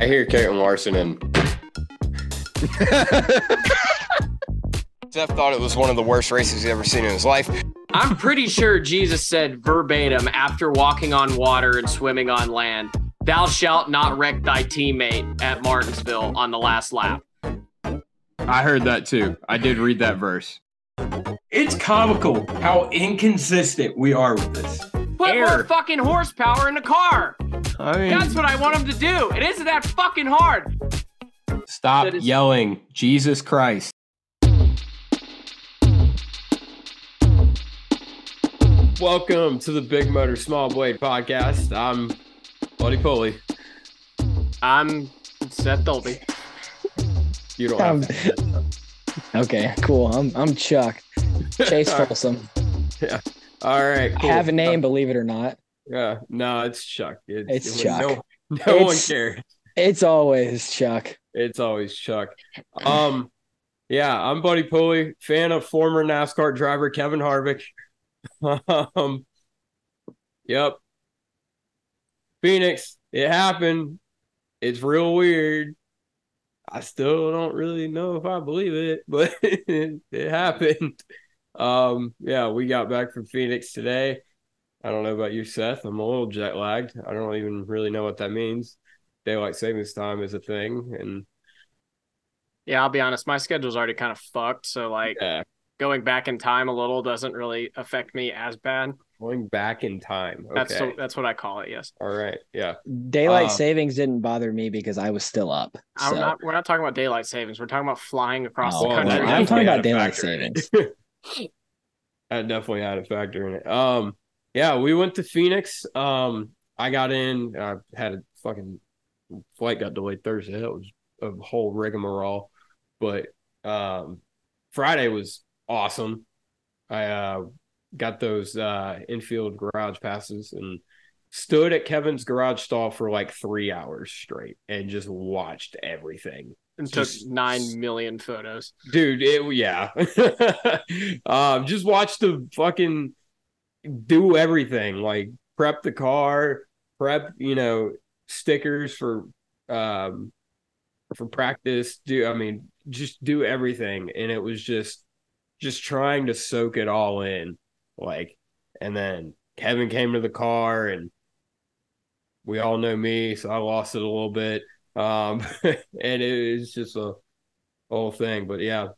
I hear Caitlin Larson and Seth thought it was one of the worst races he's ever seen in his life. I'm pretty sure Jesus said verbatim after walking on water and swimming on land, Thou shalt not wreck thy teammate at Martinsville on the last lap. I heard that too. I did read that verse. It's comical how inconsistent we are with this. Put Air. more fucking horsepower in the car. I mean, That's what I want him to do. It isn't that fucking hard. stop that is- yelling, Jesus Christ. Welcome to the Big Motor Small Blade podcast. I'm Buddy Pulley. I'm Seth Dolby. You don't have Um, to. okay, cool. I'm I'm Chuck. Chase Folsom. Yeah. All right. I have a name, believe it or not. Yeah. No, it's Chuck. It's, It's it- Chuck. No, no one cares. It's always Chuck. It's always Chuck. Um, yeah, I'm Buddy Pulley, fan of former NASCAR driver Kevin Harvick. um, yep. Phoenix, it happened. It's real weird. I still don't really know if I believe it, but it, happened. Um, yeah, we got back from Phoenix today. I don't know about you, Seth. I'm a little jet lagged. I don't even really know what that means. Daylight savings time is a thing, and Yeah, I'll be honest. My schedule's already kind of fucked. So, like, yeah, going back in time a little doesn't really affect me as bad. going back in time. Okay. That's so, that's what I call it. Yes. All right. Yeah. Daylight Um, savings didn't bother me because I was still up. I'm So not, we're not talking about daylight savings. We're talking about flying across Oh, the well, country. that I'm talking about daylight factor in it. savings. that definitely had a factor in it. Um, yeah, we went to Phoenix. Um, I got in. I had a fucking flight got delayed Thursday. That was a whole rigmarole, but um, Friday was awesome. I uh got those uh infield garage passes and stood at Kevin's garage stall for like three hours straight and just watched everything. and took nine million photos. dude it yeah um just watch the fucking do everything like prep the car prep you know stickers for um for practice do i mean just do everything and it was just just trying to soak it all in like and then kevin came to the car and we all know me so i lost it a little bit um and it was just a whole thing. But yeah,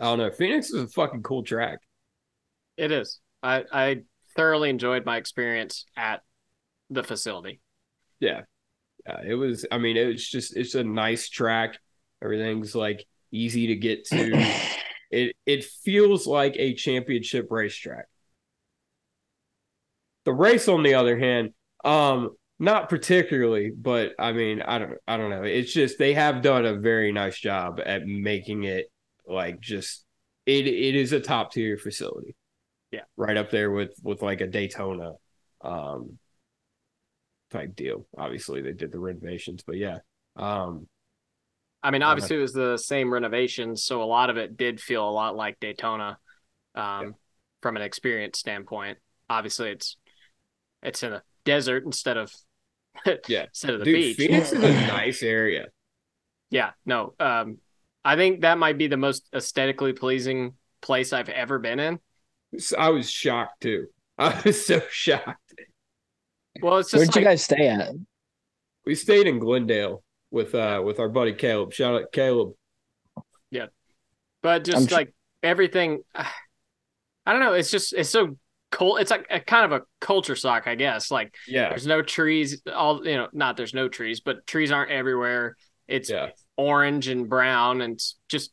I don't know. Phoenix is a fucking cool track. It is. I, I thoroughly enjoyed my experience at the facility. Yeah, yeah. It was. I mean, it was just. It's a nice track. Everything's like easy to get to. it it feels like a championship racetrack. The race, on the other hand, um, not particularly, but I mean, I don't, I don't know. It's just they have done a very nice job at making it like just it. It is a top tier facility. Yeah. right up there with with like a Daytona, um, type deal. Obviously, they did the renovations, but yeah, um, I mean, obviously, it was the same renovations, so a lot of it did feel a lot like Daytona, um, from an experience standpoint. Obviously, it's it's in a desert instead of Yeah. instead of the dude, beach. Phoenix is a nice area. Yeah, no, um, I think that might be the most aesthetically pleasing place I've ever been in. So I was shocked too. I was so shocked. Well, it's just Where'd you guys stay at? We stayed in Glendale with uh with our buddy Caleb. Shout out Caleb. Yeah, but just I'm tr- like everything, I don't know. It's just it's so cool. It's like a kind of a culture shock, I guess. Like Yeah, there's no trees. All you know, not there's no trees, but trees aren't everywhere. It's yeah, orange and brown, and just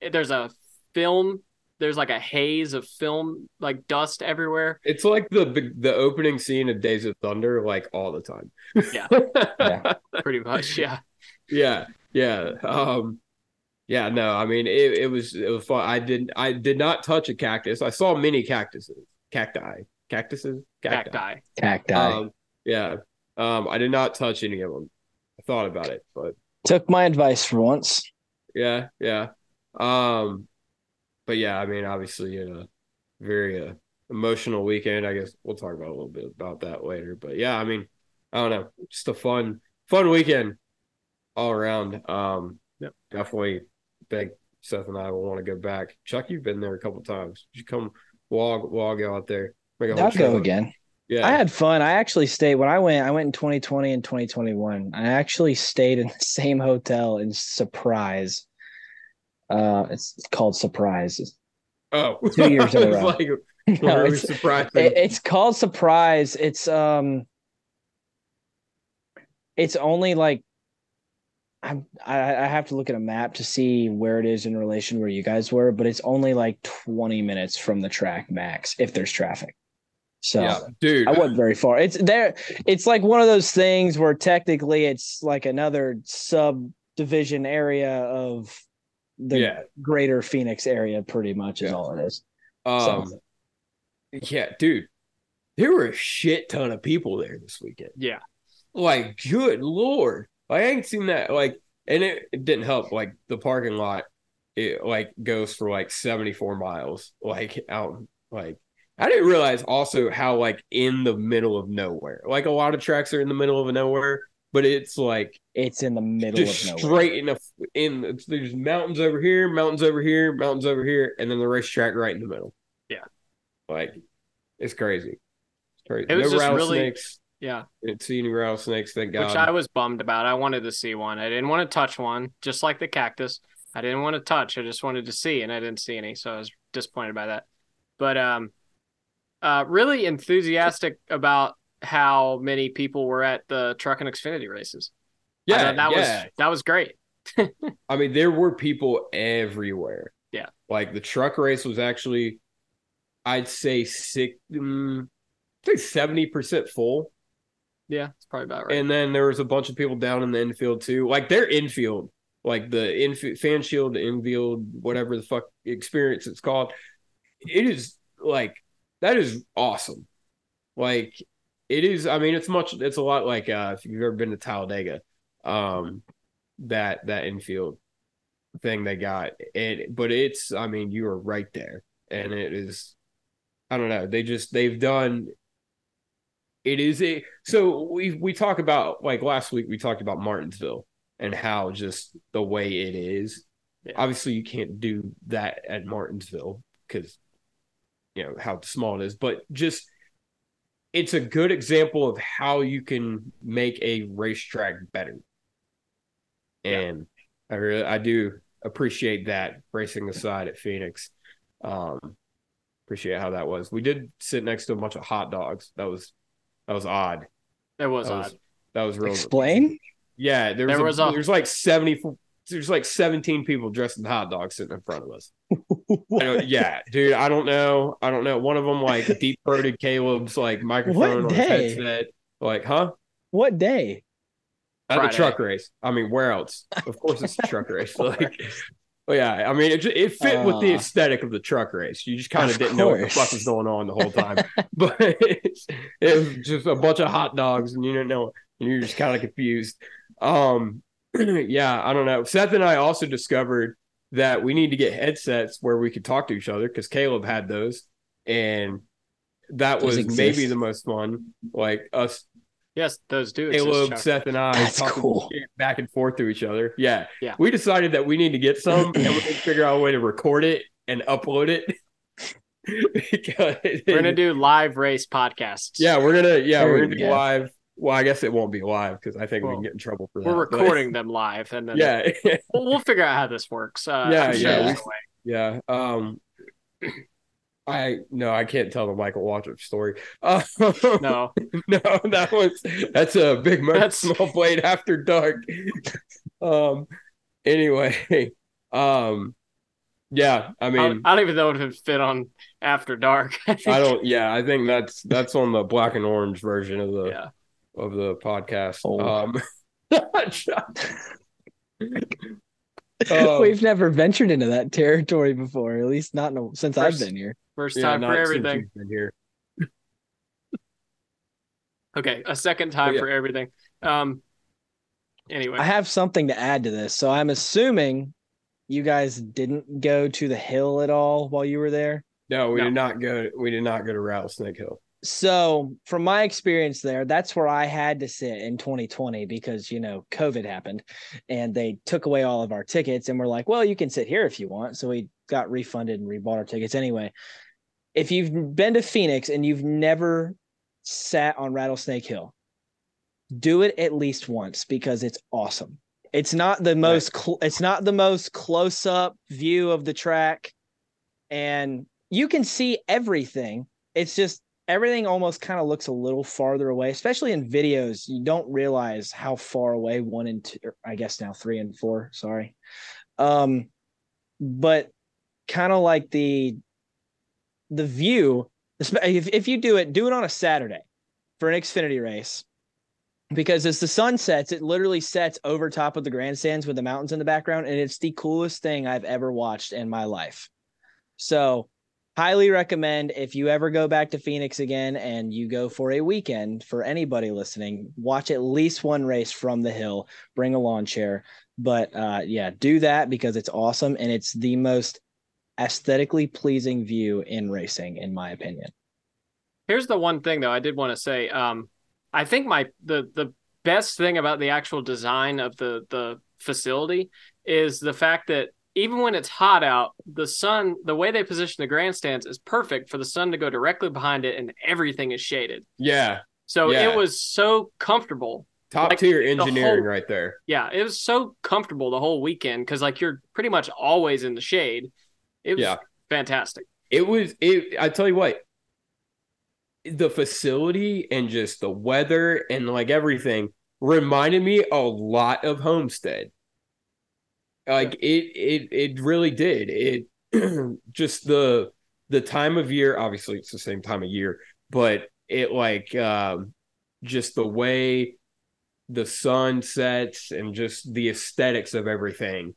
there's a film. There's like a haze of film, like dust everywhere. it's like the the opening scene of Days of Thunder, like all the time. Yeah. Yeah. Pretty much, yeah. yeah, yeah. Um, yeah. No, I mean it. It was it was fun. I didn't. I did not touch a cactus. I saw many cactuses, cacti, cactuses, Cacti. Cacti. Um, yeah. Um, I did not touch any of them. I thought about it, but Took my advice for once. yeah, yeah. Um, but yeah, I mean, obviously, a very uh, emotional weekend. I guess we'll talk about a little bit about that later. But yeah, I mean, I don't know, just a fun, fun weekend all around. Um, Yep. definitely think Seth and I will want to go back. Chuck, you've been there a couple times. You come log log out there. Make a whole I'll go again. Yeah, I had fun. I actually stayed when I went. I went in 2020 and 2021. I actually stayed in the same hotel in Surprise. Uh, it's called Surprise. oh, two years in a It's row. like, No, it's, surprising. it- it's called Surprise. It's um, it's only like. I'm, I I have to look at a map to see where it is in relation where you guys were, but it's only like 20 minutes from the track max if there's traffic. So yeah, dude. I wasn't very far. It's there. It's like one of those things where technically it's like another subdivision area of the yeah. greater Phoenix area. Pretty much is Yeah. all it is. Um, yeah, dude. There were a shit ton of people there this weekend. Yeah. Like, good lord. Like, I ain't seen that. Like, and it, it didn't help. Like, the parking lot, it like goes for like 74 miles. Like, out, like, I didn't realize also how, like, in the middle of nowhere. Like, a lot of tracks are in the middle of nowhere, but it's like It's in the middle just of nowhere. straight in a, in it's- there's mountains over here, mountains over here, mountains over here, and then the racetrack right in the middle. Yeah. Like, it's crazy. It's crazy. It was no just really- Yeah. Didn't see any rattlesnakes, thank God. Which I was bummed about. I wanted to see one. I didn't want to touch one, just like the cactus. I didn't want to touch. I just wanted to see, and I didn't see any, so I was disappointed by that. But um, uh, really enthusiastic about how many people were at the Truck and Xfinity races. Yeah, that yeah. was that was great. I mean, there were people everywhere. Yeah. Like the truck race was actually, I'd say six, mm, I'd say 70% full. Yeah, it's probably about right. And then there was a bunch of people down in the infield too. Like their infield, like the infield, fan shield, infield, whatever the fuck experience it's called. It is like that is awesome. Like it is. I mean, it's much. It's a lot like uh, if you've ever been to Talladega, um, that that infield thing they got. It, but it's. I mean, you are right there, and it is. I don't know. They just they've done it is a so we we talk about like last week we talked about Martinsville and how just the way it is. Yeah. Obviously, you can't do that at Martinsville because you know how small it is, but just it's a good example of how you can make a racetrack better. Yeah. And I really I do appreciate that racing aside at Phoenix. Um appreciate how that was. We did sit next to a bunch of hot dogs. That was that was odd. it was That odd. was that was real. Explain. Yeah, there was, There a, was a- there's like seventy. There's like seventeen people dressed in hot dogs sitting in front of us. Yeah, dude, I don't know. I don't know. One of them like deep throated Caleb's like microphone on his day? headset. Like, huh? What day? At Friday. the truck race. I mean, where else? Of course, it's a truck race. Like, well, yeah. I mean, it it fit with the Uh, aesthetic of the truck race. You just kind of didn't know what the fuck was going on the whole time. but it's, it was just a bunch of hot dogs, and you didn't know. And you're just kind of confused. Um, yeah, I don't know. Seth and I also discovered that we need to get headsets where we could talk to each other because Caleb had those, and that was exist. maybe the most fun. Like us Yes, those do. exist, Caleb, Seth, and I That's talking cool. back and forth to each other. Yeah. Yeah. We decided that we need to get some and we need to figure out a way to record it and upload it. because We're gonna do live race podcasts. Yeah, we're gonna yeah, There we're gonna be go. live. Well, I guess it won't be live because I think we can get in trouble for that. we're but- recording them live, and then yeah, we'll, we'll figure out how this works. Uh, Yeah, sure yeah, we- yeah. Um I no, I can't tell the Michael Waltrip story. Uh, No, no, that was that's a big mo- That's- small blade after dark. um. Anyway, um. Yeah, I I, mean, I don't even know if it fit on After Dark. I, I don't. Yeah, I think that's that's on the black and orange version of the Yeah, of the podcast. Oh. Um. um, We've never ventured into that territory before, at least not in a, since I've been here. first time not for everything. been here. Okay, a second time Oh, yeah. for everything. Um. Anyway, I have something to add to this. So I'm assuming you guys didn't go to the hill at all while you were there. No, we No. did not go. We did not go to Rattlesnake Hill. So from my experience there, that's where I had to sit in 2020 because you know COVID happened, and they took away all of our tickets, and we're like, well, you can sit here if you want. So we got refunded and rebought our tickets anyway. If you've been to Phoenix and you've never sat on Rattlesnake Hill, do it at least once because it's awesome. It's not the most cl- it's not the most close up view of the track and you can see everything. It's just everything almost kind of looks a little farther away, especially in videos. You don't realize how far away one and two, I guess now three and four, sorry. Um, but kind of like the the view, if, if you do it, do it on a Saturday for an Xfinity race. Because as the sun sets, it literally sets over top of the grandstands with the mountains in the background, and it's the coolest thing I've ever watched in my life. So highly recommend if you ever go back to Phoenix again and you go for a weekend for anybody listening, watch at least one race from the hill, bring a lawn chair. But uh, yeah, do that because it's awesome and it's the most aesthetically pleasing view in racing, in my opinion. Here's the one thing though I did want to say. Um, I think my the the best thing about the actual design of the the facility is the fact that even when it's hot out, the sun, the way they position the grandstands is perfect for the sun to go directly behind it and everything is shaded. Yeah. So Yeah. it was so comfortable. Top Like, tier the engineering whole- right there. Yeah, it was so comfortable the whole weekend because like you're pretty much always in the shade. It was Yeah. fantastic. It was it I tell you what, the facility and just the weather and like everything reminded me a lot of Homestead. Like it it it really did. It just the the time of year, obviously it's the same time of year, but it like um just the way the sun sets and just the aesthetics of everything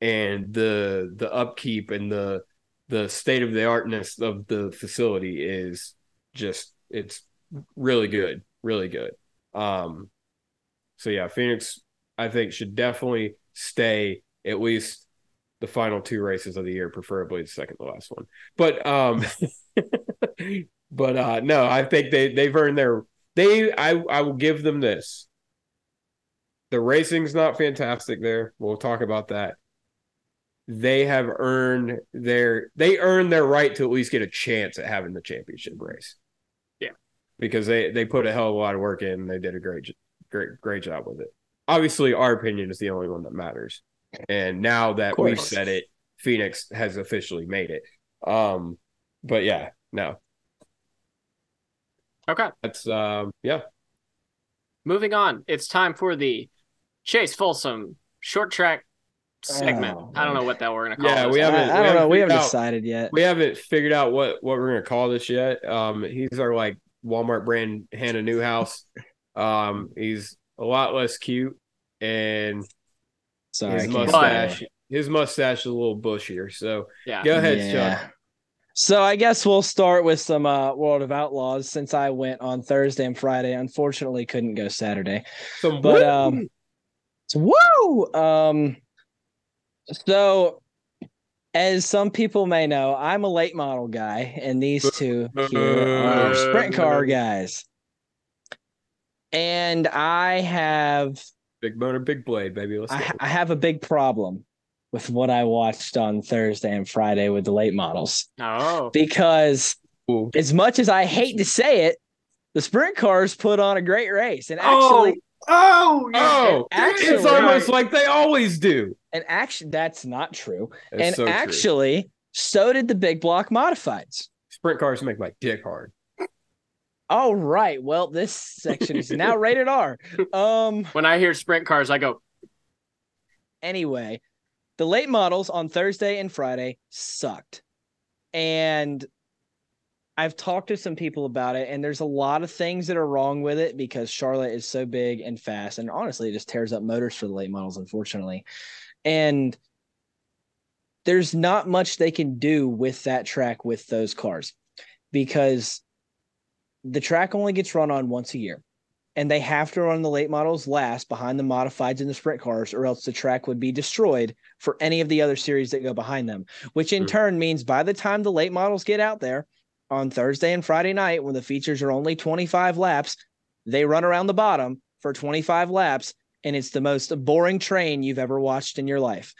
and the the upkeep and the the state of the artness of the facility is just it's really good really good um so yeah phoenix i think should definitely stay at least the final two races of the year preferably the second to last one but um but uh no i think they they've earned their they i i will give them this the racing's not fantastic there we'll talk about that they have earned their they earned their right to at least get a chance at having the championship race. Yeah. Because they they put a hell of a lot of work in and they did a great great great job with it. Obviously our opinion is the only one that matters. And now that we've said it, Phoenix has officially made it. Um but yeah, no. Okay, That's um yeah. moving on. It's time for the Chase Folsom short track segment. Oh, I don't know what that we're gonna call Yeah, this. we haven't- I we don't haven't We haven't out- decided yet. We haven't figured out what what we're gonna call this yet. Um, he's our like Walmart brand Hannah Newhouse. Um, he's a lot less cute, and Sorry, his mustache his mustache is a little bushier. So Yeah. go ahead, Yeah. Chuck. So I guess we'll start with some uh, World of Outlaws since I went on Thursday and Friday. Unfortunately, couldn't go Saturday. Some But woo! um, so, woo! Um, so as some people may know, I'm a late model guy, and these two here are sprint car guys. And I have big motor, big blade, baby. Let's. I, I have a big problem with what I watched on Thursday and Friday with the late models Oh. because Ooh. as much as I hate to say it, the sprint cars put on a great race, and oh. actually, Oh, oh, actually- it's almost like they always do. and actually, that's not true. It's and so true. actually, so did the big block modifieds. sprint cars make my dick hard. All right. Well, this section is now rated R. Um. When I hear sprint cars, I go, Anyway, the late models on Thursday and Friday sucked, and I've talked to some people about it, and there's a lot of things that are wrong with it because Charlotte is so big and fast, and honestly, it just tears up motors for the late models, unfortunately. And there's not much they can do with that track with those cars because the track only gets run on once a year. And they have to run the late models last behind the modifieds and the sprint cars, or else the track would be destroyed for any of the other series that go behind them, which in Mhm. turn means by the time the late models get out there, on Thursday and Friday night when the features are only 25 laps, they run around the bottom for 25 laps and it's the most boring train you've ever watched in your life.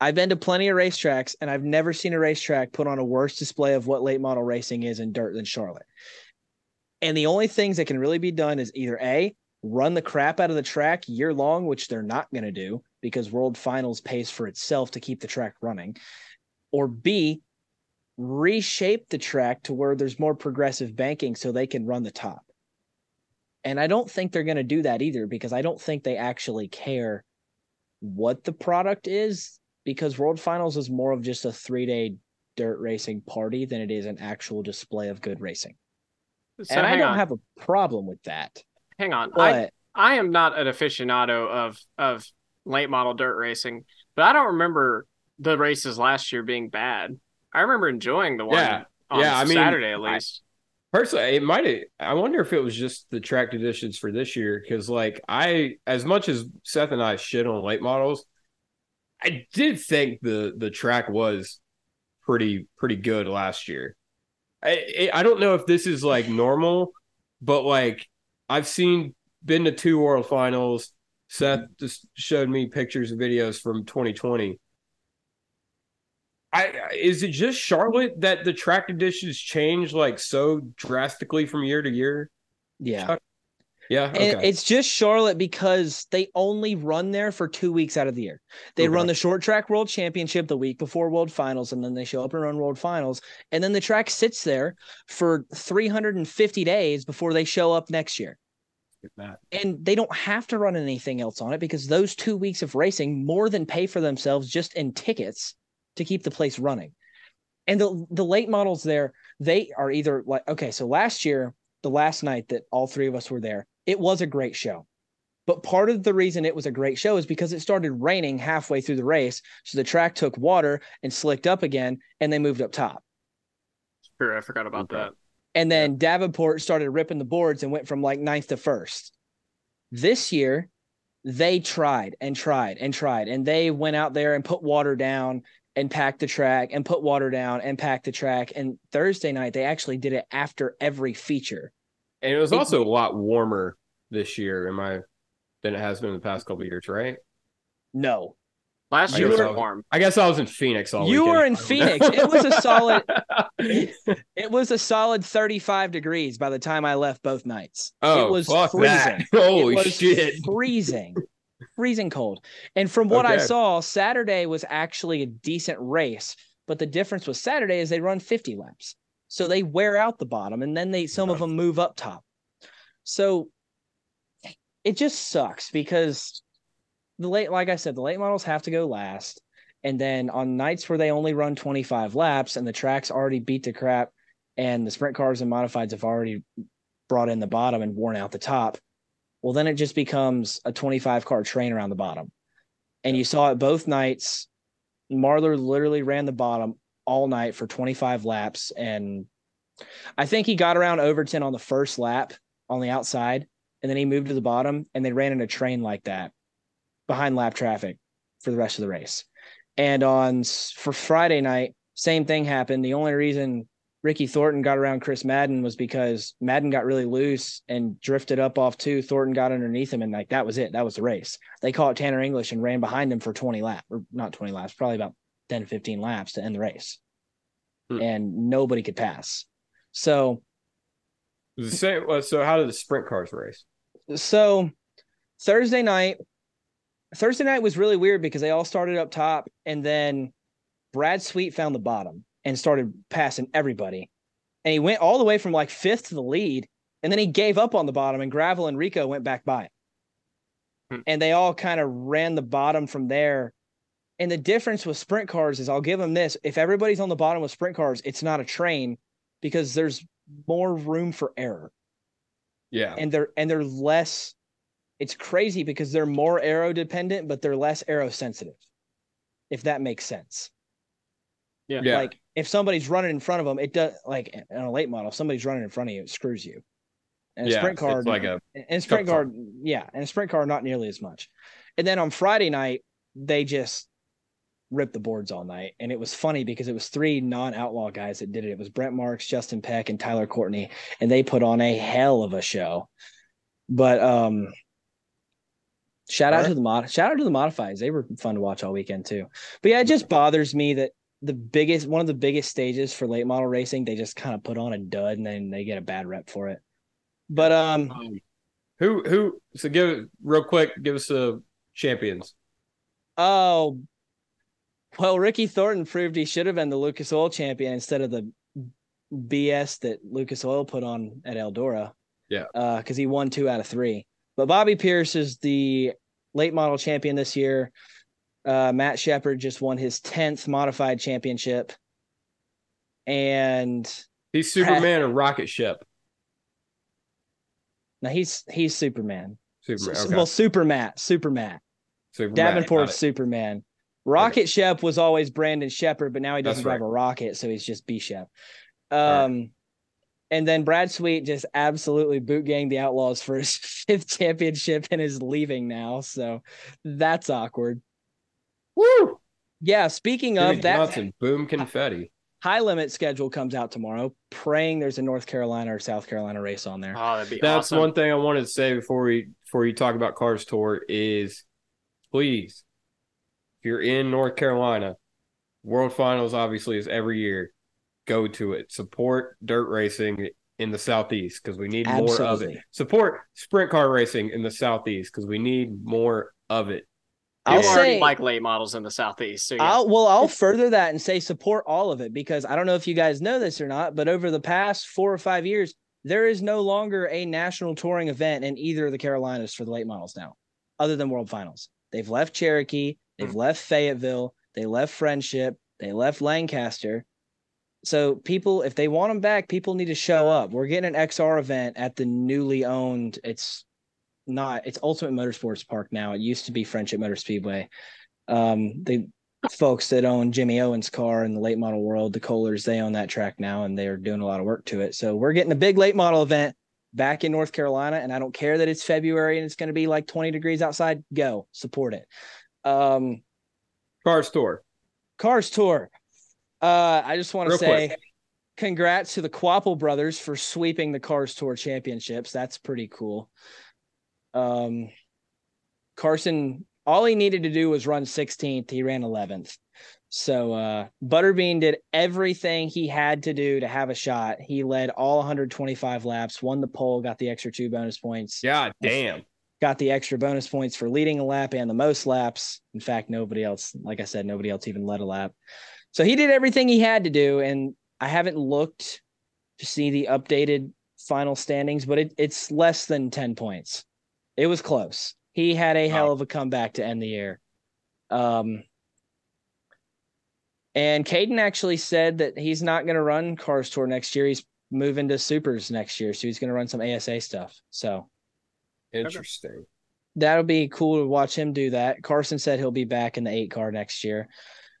I've been to plenty of racetracks and I've never seen a racetrack put on a worse display of what late model racing is in dirt than Charlotte. And the only things that can really be done is either A, run the crap out of the track year long, which they're not going to do because World Finals pays for itself to keep the track running, or B, reshape the track to where there's more progressive banking so they can run the top. And I don't think they're going to do that either because I don't think they actually care what the product is because World Finals is more of just a three day dirt racing party than it is an actual display of good racing. So and I don't on, have a problem with that. hang on. I, But I am not an aficionado of of late model dirt racing, but I don't remember the races last year being bad. I remember enjoying the one Yeah. on Yeah, I mean, Saturday at I- least. Personally, it might have. I wonder if it was just the track conditions for this year. Because, like, I, as much as Seth and I shit on late models, I did think the the track was pretty pretty good last year. I I don't know if this is like normal, but like I've seen been to two World Finals. Seth just showed me pictures and videos from 2020. I is it just Charlotte that the track conditions change like so drastically from year to year? yeah. Yeah, And okay. it's just Charlotte because they only run there for two weeks out of the year. They Okay. run the short track world championship the week before world finals, and then they show up and run world finals. And then the track sits there for 350 days before they show up next year. And they don't have to run anything else on it because those two weeks of racing more than pay for themselves just in tickets to keep the place running. And the the late models there, they are either like okay, so last year, the last night that all three of us were there, it was a great show. But part of the reason it was a great show is because it started raining halfway through the race. So the track took water and slicked up again, and they moved up top. Sure, I forgot about Okay. that. And then Davenport started ripping the boards and went from like ninth to first. This year, they tried and tried and tried, and they went out there and put water down and packed the track and put water down and packed the track. And Thursday night, they actually did it after every feature. And it was also a lot warmer this year, am I than it has been in the past couple of years, right? No, Last I year was I warm. I guess I was in Phoenix all You weekend. were in Phoenix. know. It was a solid- it was a solid 35 degrees by the time I left both nights. oh, it was fuck freezing. that. Holy it was shit. freezing freezing cold and from what i saw saturday was actually a decent race but the difference with saturday is they run 50 laps so they wear out the bottom and then they some of them move up top. So it just sucks because the late like i said the late models have to go last. And then on nights where they only run 25 laps and the track's already beat to crap and the sprint cars and modifieds have already brought in the bottom and worn out the top well then it just becomes a 25 car train around the bottom. And you saw it both nights. Marler literally ran the bottom all night for 25 laps and i think he got around overton on the first lap on the outside and then he moved to the bottom and they ran in a train like that behind lap traffic for the rest of the race and on for friday night same thing happened the only reason Ricky Thornton got around Chris Madden was because Madden got really loose and drifted up off two. Thornton got underneath him, and like that was it. That was the race. They caught Tanner English and ran behind him for 20 laps, or not 20 laps, probably about 10 15 laps to end the race. Hmm. And nobody could pass. So, the same. well, So how did the sprint cars race? so Thursday night, Thursday night was really weird because they all started up top, and then Brad Sweet found the bottom and started passing everybody. And he went all the way from like fifth to the lead. And then he gave up on the bottom, and Gravel and Rico went back by him. Hmm. And they all kind of ran the bottom from there. And the difference with sprint cars is I'll give them this. If everybody's on the bottom with sprint cars, it's not a train because there's more room for error Yeah. and they're and they're less it's crazy because they're more aero dependent but they're less aero sensitive if that makes sense Yeah. Yeah. like if somebody's running in front of them it does like in a late model if somebody's running in front of you it screws you and a yeah. sprint car like a and a sprint tough car yeah and a sprint car not nearly as much and then on friday night they just ripped the boards all night. And it was funny because it was three non-outlaw guys that did it. It was Brent Marks, Justin Peck, and Tyler Courtney, and they put on a hell of a show. But um shout out Alright. to the mod shout out to the modifies. They were fun to watch all weekend too. But yeah, it just bothers me that the biggest one of the biggest stages for late model racing, they just kind of put on a dud and then they get a bad rep for it. But um Um, who who? So give it real quick. Give us the champions. Oh, well, Ricky Thornton proved he should have been the Lucas Oil champion instead of the BS that Lucas Oil put on at Eldora. Yeah. because he won two out of three. But Bobby Pierce is the late model champion this year. Uh, Matt Sheppard just won his tenth modified championship, and He's Superman or Rocket Ship. now he's he's Superman. Superman. Okay. Well, Super Matt, Super Matt. Superman. Davenport's it. Superman. Rocket Shep was always Brandon Sheppard, but now he doesn't That's drive a rocket, so he's just B Shep. Um, right. and then Brad Sweet just absolutely boot ganged the Outlaws for his fifth championship and is leaving now, so that's awkward. Woo! Yeah, speaking Jimmy of that, Johnson, boom confetti. high limit schedule comes out tomorrow. Praying there's a North Carolina or South Carolina race on there. Oh, that'd be That's awesome. one thing I wanted to say before we before you talk about Cars Tour is please, if you're in North Carolina, World Finals obviously is every year. Go to it. Support dirt racing in the southeast because we need more of it. Support sprint car racing in the southeast because we need more of it. I'll People say like late models in the southeast. So yeah. I'll well, I'll further that and say support all of it because I don't know if you guys know this or not, but over the past four or five years, there is no longer a national touring event in either of the Carolinas for the late models now, other than World Finals. They've left Cherokee, they've left Fayetteville, they left Friendship, they left Lancaster. So people, if they want them back, people need to show up. We're getting an XR event at the newly owned. It's not. It's Ultimate Motorsports Park now. It used to be Friendship Motor Speedway. Um, the folks that own Jimmy Owens' car in the late model world, the Kohlers, they own that track now, and they're doing a lot of work to it. So we're getting a big late model event back in North Carolina, and I don't care that it's February and it's going to be like 20 degrees outside. Go support it. Um, Cars Tour. Cars Tour. Uh, I just want to say quick. congrats to the Kvapil brothers for sweeping the Cars Tour championships. That's pretty cool. Um, Carson, all he needed to do was run 16th. He ran 11th. So uh, Butterbean did everything he had to do to have a shot. He led all 125 laps, won the pole, got the extra two bonus points God damn. Got the extra bonus points for leading a lap and the most laps. In fact, nobody else, like I said, nobody else even led a lap. So he did everything he had to do. And I haven't looked to see the updated final standings, but it, it's less than 10 points. It was close. He had a hell of a comeback to end the year. Um, and Caden actually said that he's not going to run Cars Tour next year. He's moving to Supers next year. So he's going to run some ASA stuff. So Interesting. that'll be cool to watch him do that. Carson said he'll be back in the eight car next year.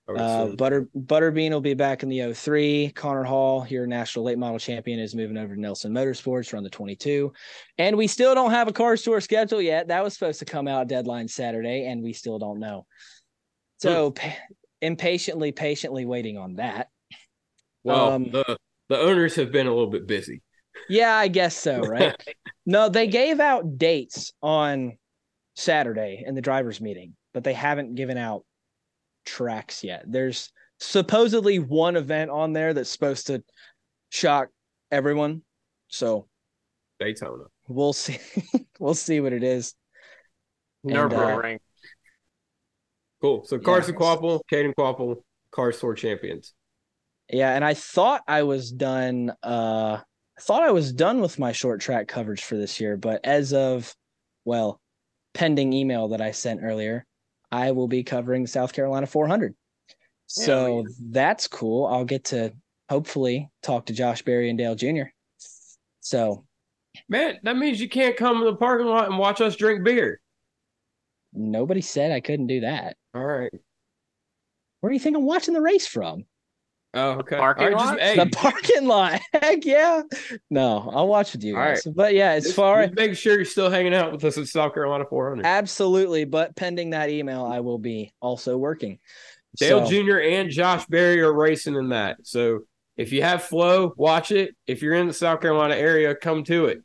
Uh. Butter Butterbean will be back in the 03. Connor Hall, your national late model champion, is moving over to Nelson Motorsports to run the 22. And we still don't have a cars tour schedule yet. That was supposed to come out deadline Saturday, and we still don't know. So pa- impatiently, patiently waiting on that. well, um, the the owners have been a little bit busy. Yeah, I guess so, right? no, they gave out dates on Saturday in the drivers' meeting, but they haven't given out tracks yet. There's supposedly one event on there that's supposed to shock everyone. So Daytona. we'll see. we'll see what it is. And, Nürburgring. Cool. So Carson Yeah. Kvapil, Caden Kvapil, Cars Tour champions. Yeah, and I thought I was done. Uh, I thought I was done with my short track coverage for this year, but as of, well, pending email that I sent earlier, I will be covering the South Carolina 400. So that's cool. I'll get to hopefully talk to Josh Berry and Dale Jr. So Man, that means you can't come to the parking lot and watch us drink beer. nobody said I couldn't do that. All right. Where do you think I'm watching the race from? Oh, okay. parking All right, lot? Just, hey, the parking lot. Heck yeah. No, I'll watch with you All guys. But yeah, as just, far just make sure you're still hanging out with us at South Carolina 400. Absolutely, but pending that email, I will be also working. Dale So- Jr. and Josh Berry are racing in that. So if you have flow, watch it. If you're in the South Carolina area, come to it.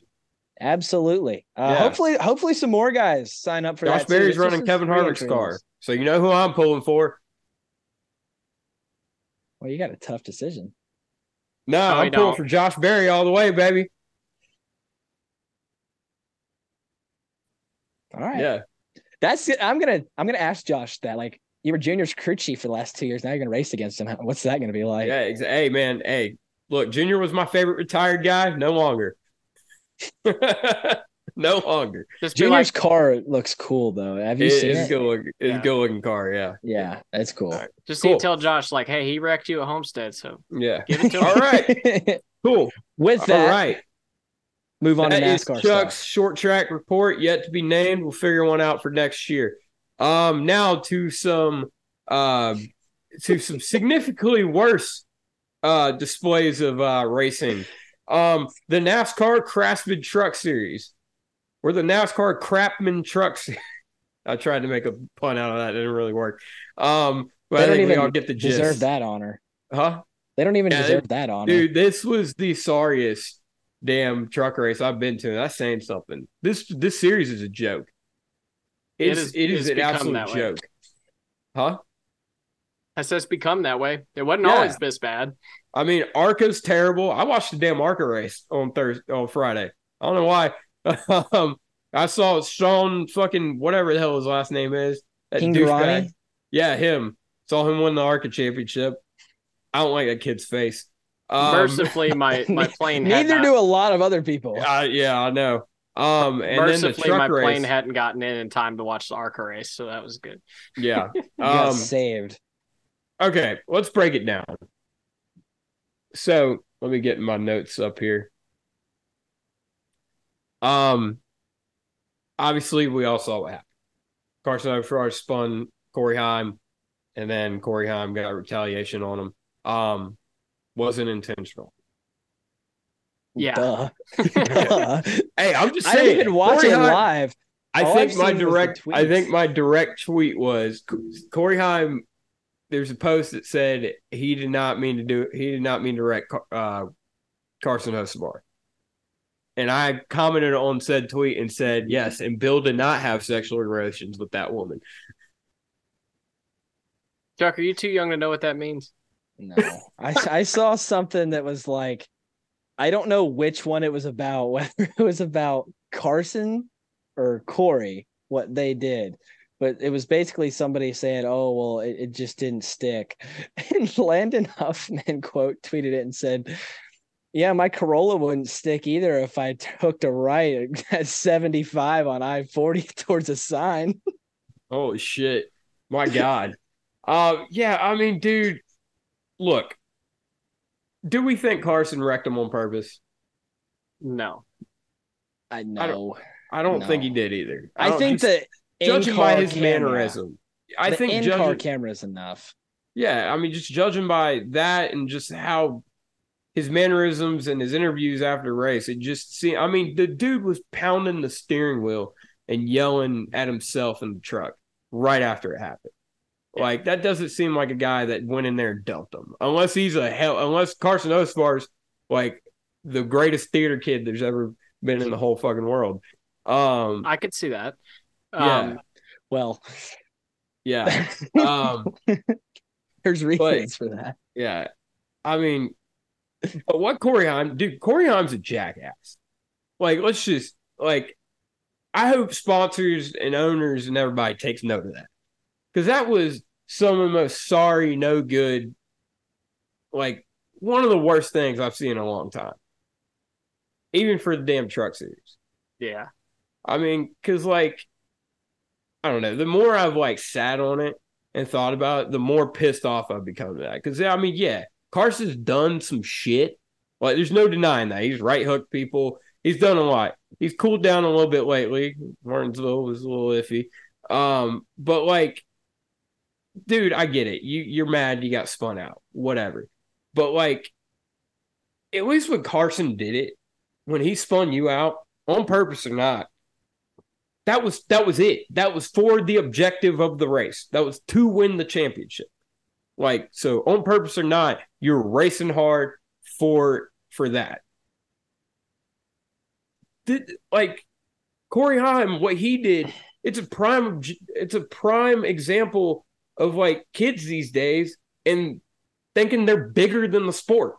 Absolutely. Uh, Yeah. Hopefully, hopefully some more guys sign up for Josh that. too. Berry's It's running Kevin Harvick's car. So you know who I'm pulling for. Well, you got a tough decision. No, No, I'm we pulling for Josh Berry all the way, baby. All right. Yeah. That's it. I'm gonna I'm gonna ask Josh that. Like you were junior's crew chief for the last two years. Now you're gonna race against him. What's that gonna be like? Yeah. Exa- hey, man. Hey, look, Junior was my favorite retired guy. No longer. no longer. Just Junior's like, car looks cool though. Have you It- seen it's it? good looking. It's Yeah. good looking car. Yeah. Yeah, that's cool. All right. just cool. need to tell Josh, like, hey, he wrecked you at Homestead, so Yeah. give it to him. All right. Cool. With that, right. move on That to is NASCAR Chuck's stuff. short track report yet to be named. We'll figure one out for next year. Um, now to some um to some significantly worse uh displays of uh racing. Um, the NASCAR Craftsman Truck Series, or the NASCAR Crapman Trucks. I tried to make a pun out of that. It didn't really work. Um, but They I don't think we even all get the gist. Deserve that honor. huh? They don't even Yeah, they- deserve that honor. Dude, this was the sorriest damn truck race I've been to. That's saying something. This this series is a joke. It It's, is- it is it's an become absolute that joke. Huh? I said it's become that way. It wasn't Yeah. always this bad. I mean, Arca's terrible. I watched the damn Arca race on Thursday on Friday. I don't know why. um, I saw Sean fucking whatever the hell his last name is. That King douchebag. Durrani? Yeah, him. Saw him win the Arca championship. I don't like that kid's face. Um, Mercifully, my my plane. had Neither not- do a lot of other people. uh, yeah, I know. Um, and then the Mercifully, my truck plane hadn't gotten in in time to watch the ARCA race, so that was good. Yeah. You got Um, saved. okay, let's break it down. So let me get my notes up here. Um, obviously, we all saw what happened. Carson O'Frog spun Corey Heim, and then Corey Heim got retaliation on him. Um, wasn't intentional. Yeah. Duh. Duh. Hey, I'm just I saying. didn't even watch Corey it Heim- live. I All think I've my seen was the direct I think my direct tweet was Corey Heim. There's a post that said he did not mean to do he did not mean to wreck uh, Carson Hocevar. And I commented on said tweet and said, yes, and Bill did not have sexual relations with that woman. Chuck, are you too young to know what that means? No, I I saw something that was like, I don't know which one it was about, whether it was about Carson or Corey, what they did, but it was basically somebody saying, "Oh, well, it, it just didn't stick," and Landon Huffman quote tweeted it and said. Yeah, my Corolla wouldn't stick either if I took a right at 75 on I 40 towards a sign. Oh, shit. My God. uh yeah, I mean, dude, look. Do we think Carson wrecked him on purpose? No. I don't- know. I don't think he did either. I, don't- think that judging by his camera- mannerism. I think in-car judging, camera is enough. Yeah, I mean, just judging by that and just how his mannerisms and his interviews after race, it just seemed. I mean, the dude was pounding the steering wheel and yelling at himself in the truck right after it happened. Like that doesn't seem like a guy that went in there and dumped him, unless he's a hell. Unless Carson Hocevar's like the greatest theater kid there's ever been in the whole fucking world. Um, I could see that. Yeah. Um, Well, yeah, um, there's reasons for that. Yeah. I mean, but what Corey Heim, dude, Corey Heim's a jackass. Like, let's just, like, I hope sponsors and owners and everybody takes note of that. Because that was some of the most sorry, no good, like, one of the worst things I've seen in a long time. Even for the damn truck series. yeah. I mean, because like, I don't know. The more I've like sat on it and thought about it, the more pissed off I've become to that. Because I mean, yeah, Carson's done some shit. Like, there's no denying that he's right hooked people. He's done a lot. He's cooled down a little bit lately. Martinsville was a little iffy. Um, but like, dude, I get it. You you're mad. You got spun out. Whatever. But like, at least when Carson did it, when he spun you out on purpose or not, that was that was it. That was for the objective of the race. That was to win the championship. Like so, on purpose or not, you're racing hard for for that. Did like Corey Heim, what he did, it's a prime it's a prime example of like kids these days and thinking they're bigger than the sport.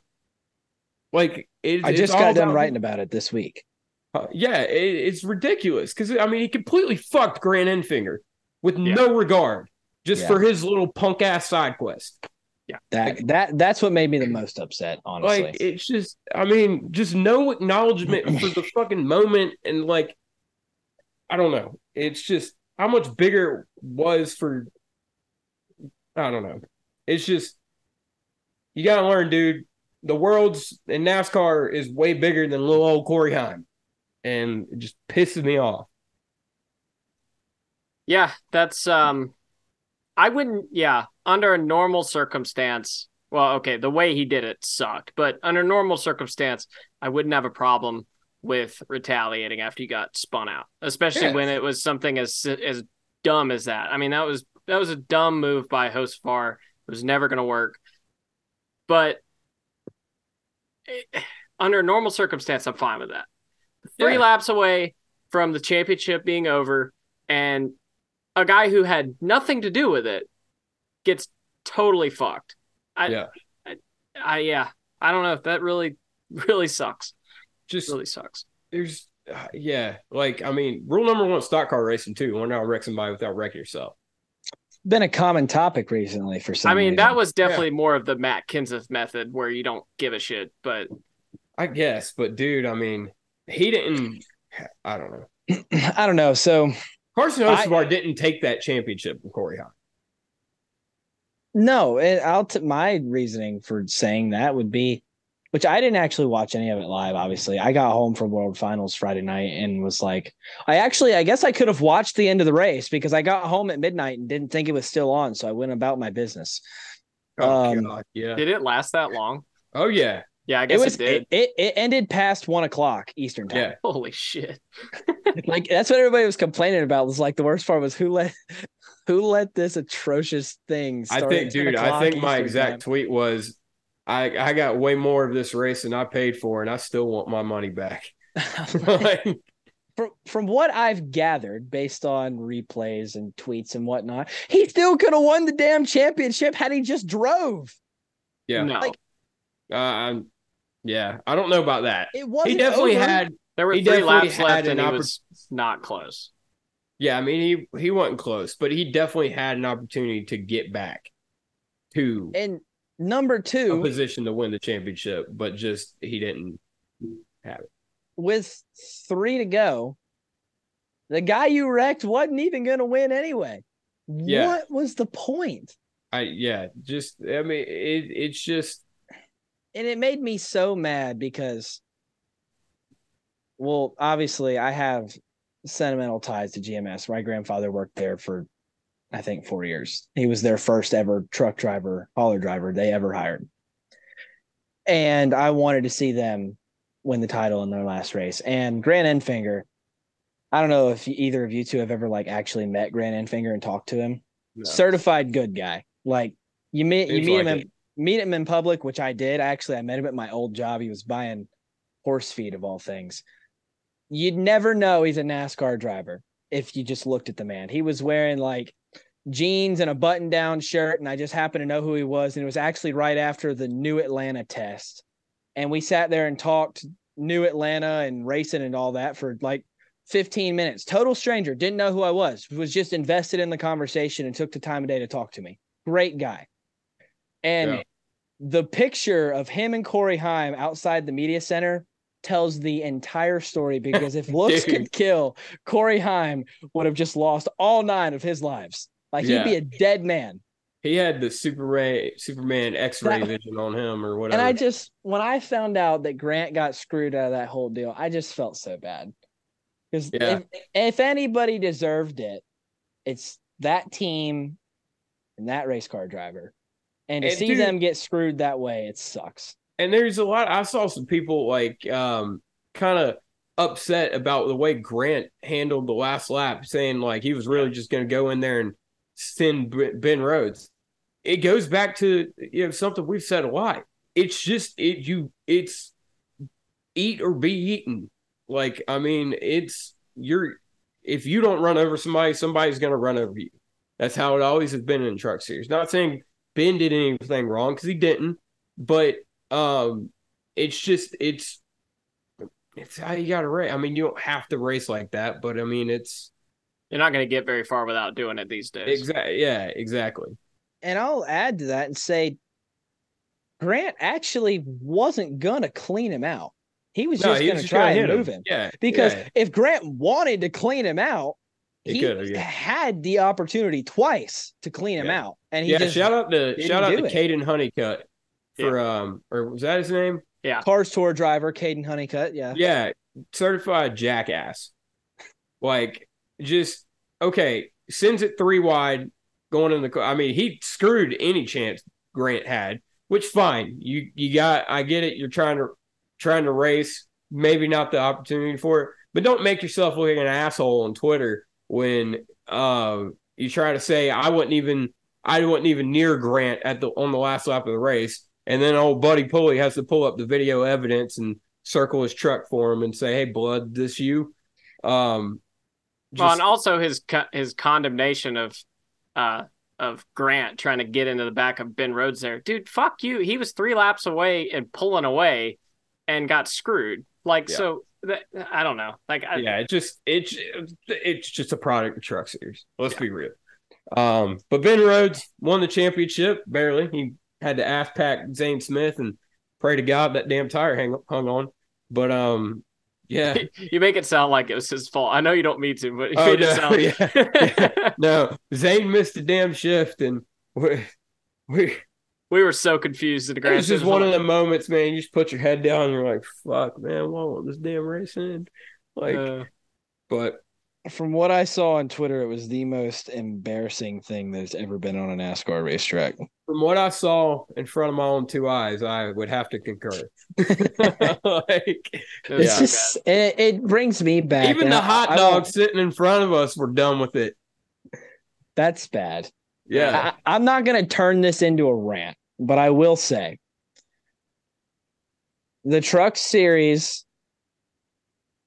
Like it, I it's just all got done about- writing about it this week. uh, yeah, it, it's ridiculous because I mean he completely fucked Grant Enfinger with Yeah. no regard just Yeah. for his little punk ass side quest. Yeah. That that that's what made me the most upset, honestly. Like it's just, I mean, just no acknowledgement for the fucking moment, and like, I don't know. It's just how much bigger it was for. I don't know. It's just you gotta learn, dude. The world's in NASCAR is way bigger than little old Corey Heim, and it just pisses me off. Yeah, that's um I wouldn't yeah, under a normal circumstance. Well, okay, the way he did it sucked, but under normal circumstance, I wouldn't have a problem with retaliating after you got spun out, especially Yeah. when it was something as as dumb as that. I mean, that was that was a dumb move by Hocevar. It was never going to work. But eh, under normal circumstance, I'm fine with that. Three Yeah. laps away from the championship being over, and a guy who had nothing to do with it gets totally fucked. I, Yeah. I, I yeah, I don't know. If that really, really sucks. Just Really sucks. there's, uh, yeah, like I mean, rule number one, stock car racing too. Learn how to wreck somebody without wrecking yourself. been a common topic recently for some I mean, reason. that was definitely more of the Matt Kenseth method where you don't give a shit. But I guess, but dude, I mean, he didn't. I don't know. I don't know. So Carson I- Hocevar didn't take that championship from Corey Heim. no, it, I'll t- my reasoning for saying that would be, which I didn't actually watch any of it live. Obviously, I got home from World Finals Friday night and was like, I actually, I guess I could have watched the end of the race because I got home at midnight and didn't think it was still on, so I went about my business. Oh Um, god, yeah. did it last that long? Oh yeah, Yeah, I It guess it, was did. it, it, it ended past one o'clock Eastern time. yeah. Holy shit! like that's what everybody was complaining about. Was like the worst part was who let who let this atrocious thing. I think, dude, I o'clock think my Eastern exact time? tweet was, I I got way more of this race than I paid for, and I still want my money back. Like, from from what I've gathered based on replays and tweets and whatnot, he still could have won the damn championship had he just drove. yeah, No, Like- uh, I'm, yeah. I don't know about that. It wasn't He definitely over. had there were he three laps left, an and he oppor- was not close. Yeah, I mean he he wasn't close, but he definitely had an opportunity to get back to And number a two, position to win the championship, but just he didn't have it. with three to go, the guy you wrecked wasn't even going to win anyway. Yeah. What was the point? I yeah, just I mean it it's just and it made me so mad because well obviously i have sentimental ties to gms my grandfather worked there for i think four years. He was their first ever truck driver hauler driver they ever hired. And i wanted to see them win the title in their last race. And grant enfinger i don't know if either of you two have ever like actually met grant enfinger and talked to him. No. certified good guy. Like you meet you Seems meet like him. Meet him in public which i did. Actually i met him at my old job. He was buying horse feed of all things. You'd never know he's a nascar driver if you just looked at the man. He was wearing like jeans and a button down shirt and i just happened to know who he was and it was actually right after the new atlanta test. And we sat there and talked new atlanta and racing and all that for like 15 minutes. Total stranger. Didn't know who i was. Was just invested in the conversation and took the time of day to talk to me. Great guy. And Yeah. The picture of him and Corey Heim outside the media center tells the entire story because if looks could kill, Corey Heim would have just lost all nine of his lives. Like he'd be a dead man. he had the Superman Superman X-ray That- vision on him or whatever. And I just when I found out that Grant got screwed out of that whole deal, I just felt so bad. Because Yeah. if, if anybody deserved it, it's that team and that race car driver. And to And see dude- them get screwed that way, it sucks. and there's a lot I saw some people like um kind of upset about the way Grant handled the last lap saying like he was really just going to go in there and send Ben Rhodes it goes back to you know something we've said a lot. It's just it you it's eat or be eaten. Like I mean, it's you're if you don't run over somebody, somebody's gonna run over you. That's how it always has been in truck series. Not saying Ben did anything wrong because he didn't, but um, it's just it's it's how you got to race. I mean, you don't have to race like that, but I mean, it's You're not going to get very far without doing it these days. exactly yeah, exactly. And I'll add to that and say Grant actually wasn't gonna clean him out. He was No, just gonna try and hit move him. Yeah, Because yeah. if Grant wanted to clean him out, He he, could've, yeah. had the opportunity twice to clean him Yeah. out. And he yeah, just shout out to shout out to it. Caden Honeycutt for um or was that his name? Yeah, Cars tour driver, Caden Honeycutt. Yeah. Yeah, certified jackass. Like just okay, sends it three wide going in the car. I mean, he screwed any chance Grant had, which fine. You you got I get it. You're trying to trying to race, maybe not the opportunity for it, but don't make yourself look like an asshole on Twitter when uh you try to say I wasn't even I wasn't even near Grant at the on the last lap of the race. And then old Buddy Pulley has to pull up the video evidence and circle his truck for him and say, "Hey, blood, this you?" Um, Well, and also his his condemnation of uh of Grant trying to get into the back of Ben Rhodes there. Dude, fuck you. He was 3 laps away and pulling away and got screwed. Like Yeah. so I don't know. Like I, yeah, it just it's it's just a product of Truck Series. Let's be real. Um, but Ben Rhodes won the championship barely. He had to ass pack Zane Smith and pray to God that damn tire hang, hung on. But um, yeah, you make it sound like it was his fault. I know you don't mean to, but Oh, no, sound yeah. no, Zane missed a damn shift and we we we were so confused at the It grand was just one of the moments, man. You just put your head down and you're like, fuck, man, why won't this damn race end? Like, uh, but From what I saw on Twitter, it was the most embarrassing thing that's ever been on a NASCAR racetrack. from what I saw in front of my own two eyes, I would have to concur. like, it It's Yeah. just it, it brings me back. even the I- hot I don't- dogs sitting in front of us were done with it. That's bad. Yeah. I, I'm not going to turn this into a rant, but I will say the truck series.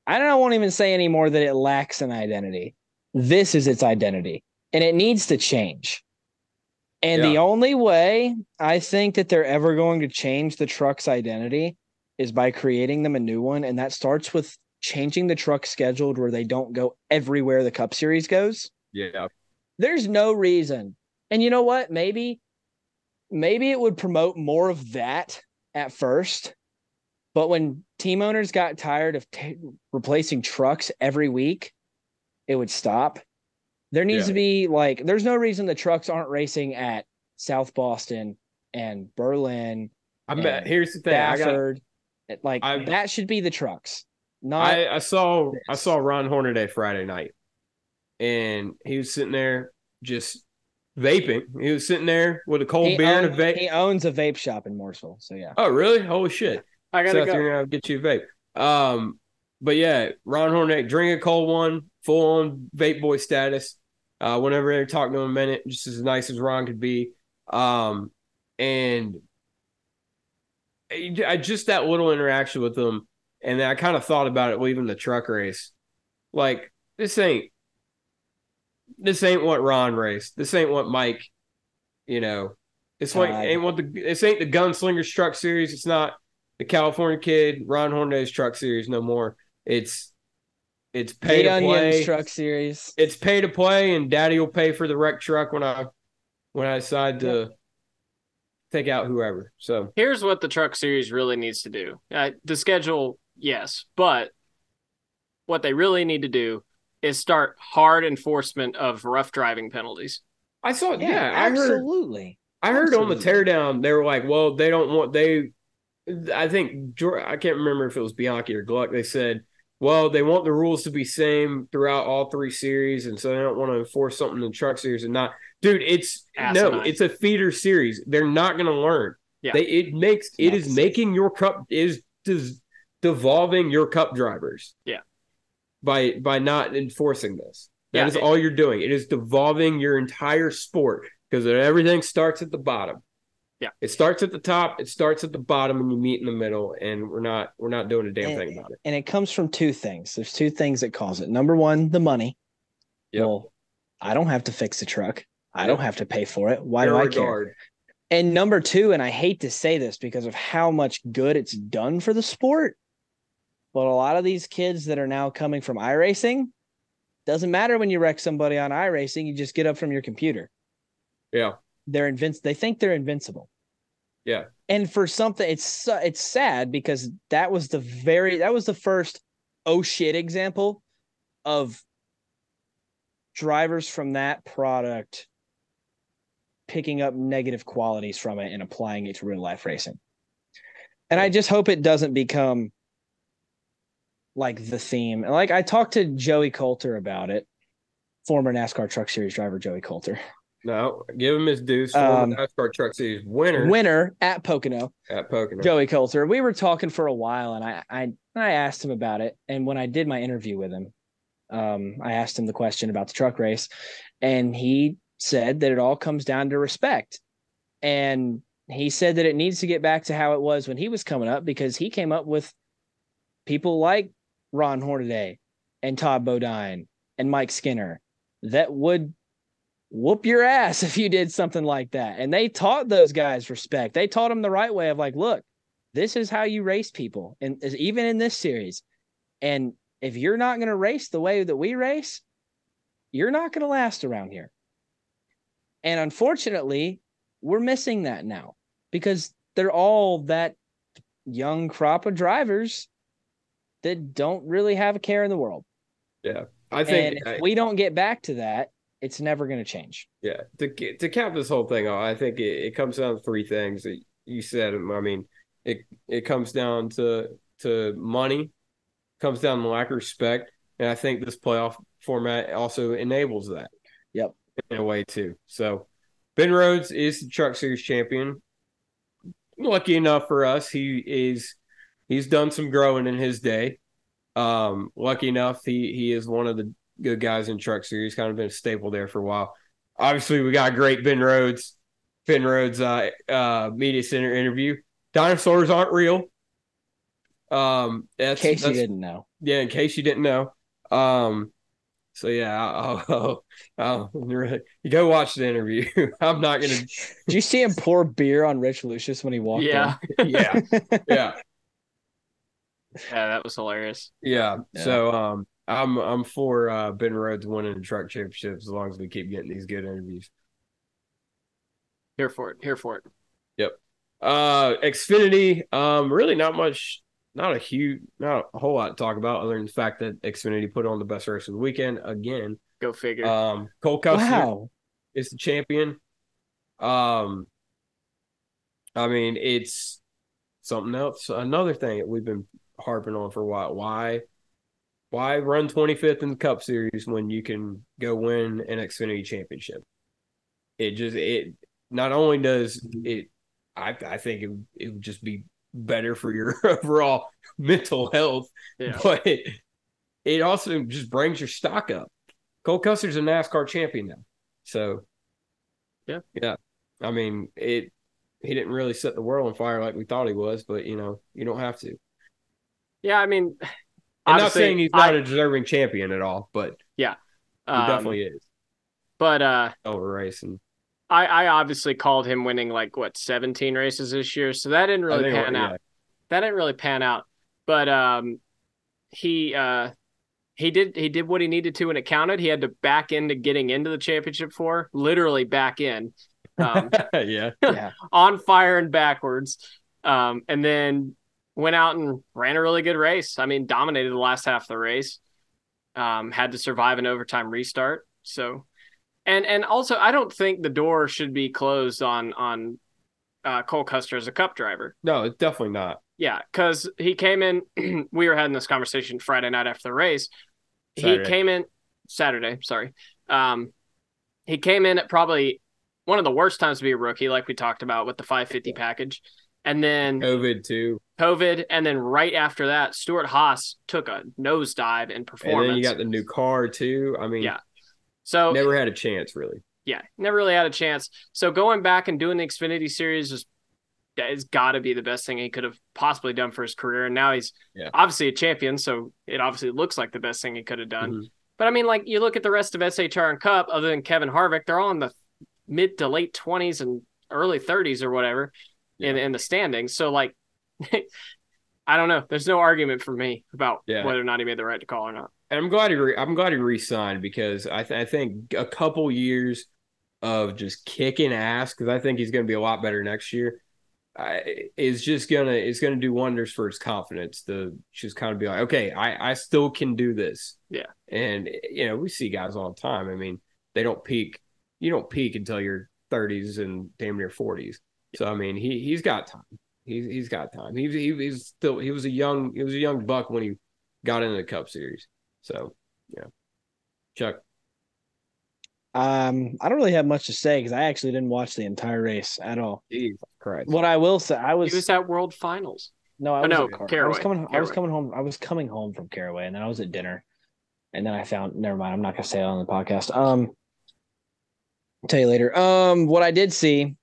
I don't I won't even say anymore that it lacks an identity. This is its identity, and it needs to change. And the only way I think that they're ever going to change the truck's identity is by creating them a new one, and that starts with changing the truck scheduled where they don't go everywhere the Cup Series goes yeah. there's no reason. And you know what? Maybe, maybe it would promote more of that at first. But when team owners got tired of ta replacing trucks every week, it would stop. There needs Yeah. to be like, there's no reason the trucks aren't racing at South Boston and Berlin, I bet here's the thing. I got like I- that should be the trucks. Not I, I saw I saw Ron Hornaday Friday night, and he was sitting there just vaping. He was sitting there with a cold he, beer and a vape. he owns a vape shop in Mooresville. So yeah. Oh, really? Holy shit! I gotta Seth, go. you're gonna get you a vape. Um, but yeah, Ron Hornaday, drink a cold one, full on vape boy status. Uh, whenever they talk to him a minute, just as nice as Ron could be. Um, and I I- just that little interaction with him, and I kind of thought about it leaving the truck race. Like this ain't this ain't what Ron raced. This ain't what Mike, you know. It's like God. ain't what the this ain't the Gunslingers Truck Series. It's not the California Kid, Ron Hornaday's Truck Series no more. It's it's pay to Onions play. truck series. It's pay to play, and Daddy will pay for the wreck truck when I when I decide to take out whoever. So Here's what the truck series really needs to do. Uh, the schedule, yes, but what they really need to do is start hard enforcement of rough driving penalties. I saw, yeah, I heard absolutely. I heard on the teardown they were like, well, they don't want they. I think I can't remember if it was Bianchi or Gluck. They said, well, they want the rules to be same throughout all three series, and so they don't want to enforce something in the truck series and not. Dude, it's no, it's a feeder series. They're not going to learn. Yeah. They it makes it not is making your cup is is devolving your cup drivers. Yeah. By by not enforcing this. That Yeah, is it- all you're doing. It is devolving your entire sport. because everything starts at the bottom. Yeah. it starts at the top, it starts at the bottom, and you meet in the middle, and we're not we're not doing a damn And- thing about it. and it comes from two things. There's two things that cause it. Number one, the money. Yep. Well, I don't have to fix the truck. I don't have to pay for it. Why do Fair I care? regard. And number two, and I hate to say this because of how much good it's done for the sport, but a lot of these kids that are now coming from iRacing, doesn't matter when you wreck somebody on iRacing, you just get up from your computer. Yeah, They're invinci- They think they're invincible. Yeah. And for something, it's it's sad because that was the very that was the first oh shit example of drivers from that product picking up negative qualities from it and applying it to real life racing. And I just hope it doesn't become like the theme. And like I talked to Joey Coulter about it, former NASCAR Truck Series driver Joey Coulter, no, give him his due. Um, NASCAR Truck Series winner winner at Pocono. at Pocono. Joey Coulter. We were talking for a while, and I I I asked him about it. And when I did my interview with him, um, I asked him the question about the truck race, and he said that it all comes down to respect. And he said that it needs to get back to how it was when he was coming up because he came up with people like Ron Hornaday and Todd Bodine and Mike Skinner that would whoop your ass if you did something like that. And they taught those guys respect. They taught them the right way of like, look, this is how you race people, and even in this series. And if you're not going to race the way that we race, you're not going to last around here. And unfortunately, we're missing that now because they're all that young crop of drivers that don't really have a care in the world. Yeah. I think and if we don't get back to that, it's never going to change. Yeah, to to cap this whole thing off, I think it, it comes down to three things that you said. I mean, it it comes down to to money, comes down to lack of respect, and I think this playoff format also enables that. Yep. in a way too. So, Ben Rhodes is the Truck Series champion. Lucky enough for us, he is he's done some growing in his day. Um, lucky enough, he he is one of the good guys in Truck Series. Kind of been a staple there for a while. Obviously, we got great Ben Rhodes. Ben Rhodes uh, uh, media center interview. Dinosaurs aren't real. Um, In case you didn't know. yeah, in case you didn't know. Um, so yeah, I'll, I'll, I'll really, you go watch the interview. I'm not gonna. Did you see him pour beer on Rich Lucius when he walked Yeah, Yeah, in? yeah, yeah, that was hilarious. yeah. Yeah. So um, I'm I'm for uh, Ben Rhodes winning the truck championship as long as we keep getting these good interviews. Here for it. Here for it. Yep. Uh, Xfinity. Um, really not much. Not a huge, not a whole lot to talk about other than the fact that Xfinity put on the best race of the weekend again. Go figure. Um, Cole Custer. wow. is the champion. Um, I mean, it's something else. Another thing that we've been harping on for a while. Why, why run 25th in the Cup Series when you can go win an Xfinity Championship? It just it not only does it, I I think it it would just be better for your overall mental health, Yeah. but it, it also just brings your stock up. Cole Custer's a NASCAR champion now. So, Yeah. yeah. I mean, it. He didn't really set the world on fire like we thought he was, but you know, you don't have to. Yeah, I mean, I'm not saying he's not I- a deserving champion at all, but yeah. he um, definitely is. But uh, Over racing, I, I obviously called him winning like what 17 races this year, so that didn't really pan yeah. out. That didn't really pan out. But um, he uh, he did he did what he needed to, and it counted. He had to back into getting into the championship four, literally back in, um, yeah, Yeah. on fire and backwards, um, and then went out and ran a really good race. I mean, dominated the last half of the race. Um, had to survive an overtime restart. So, and and also, I don't think the door should be closed on on uh, Cole Custer as a Cup driver. no, it's definitely not. Yeah, because he came in. we were having this conversation Friday night after the race. Saturday. He came in Saturday. Sorry. Um, he came in at probably one of the worst times to be a rookie, like we talked about with the 550 package, and then COVID too, COVID, and then right after that, Stewart-Haas took a nosedive in and performance. And then you got the new car too. I mean, Yeah. so never had a chance really. yeah, never really had a chance. So going back and doing the Xfinity series is has got to be the best thing he could have possibly done for his career. And now he's Yeah. obviously a champion, so it obviously looks like the best thing he could have done. Mhm. But I mean, like you look at the rest of SHR and Cup, other than Kevin Harvick, they're all in the mid to late twenties and early thirties or whatever in in the standings. So like, I don't know. There's no argument for me about Yeah. whether or not he made the right to call or not. And I'm glad he re- I'm glad he re-signed because I th- I think a couple years of just kicking ass because I think he's going to be a lot better next year. I, is just gonna is gonna do wonders for his confidence to just kind of be like, okay, I I still can do this. Yeah. And you know we see guys all the time. I mean, they don't peak. You don't peak until your 30s and damn near 40s. So I mean, he he's got time. He's he's got time. He's he, he's still he was a young he was a young buck when he got into the Cup Series. So yeah, Chuck. Um, I don't really have much to say because I actually didn't watch the entire race at all. Jesus Christ. What I will say, I was, He was at World Finals. no, I Oh, was no, at Car- I was Caraway. coming, I was coming home, I was coming home from Caraway, and then I was at dinner, and then I found. Never mind, I'm not gonna say it on the podcast. Um, I'll tell you later. Um, what I did see was a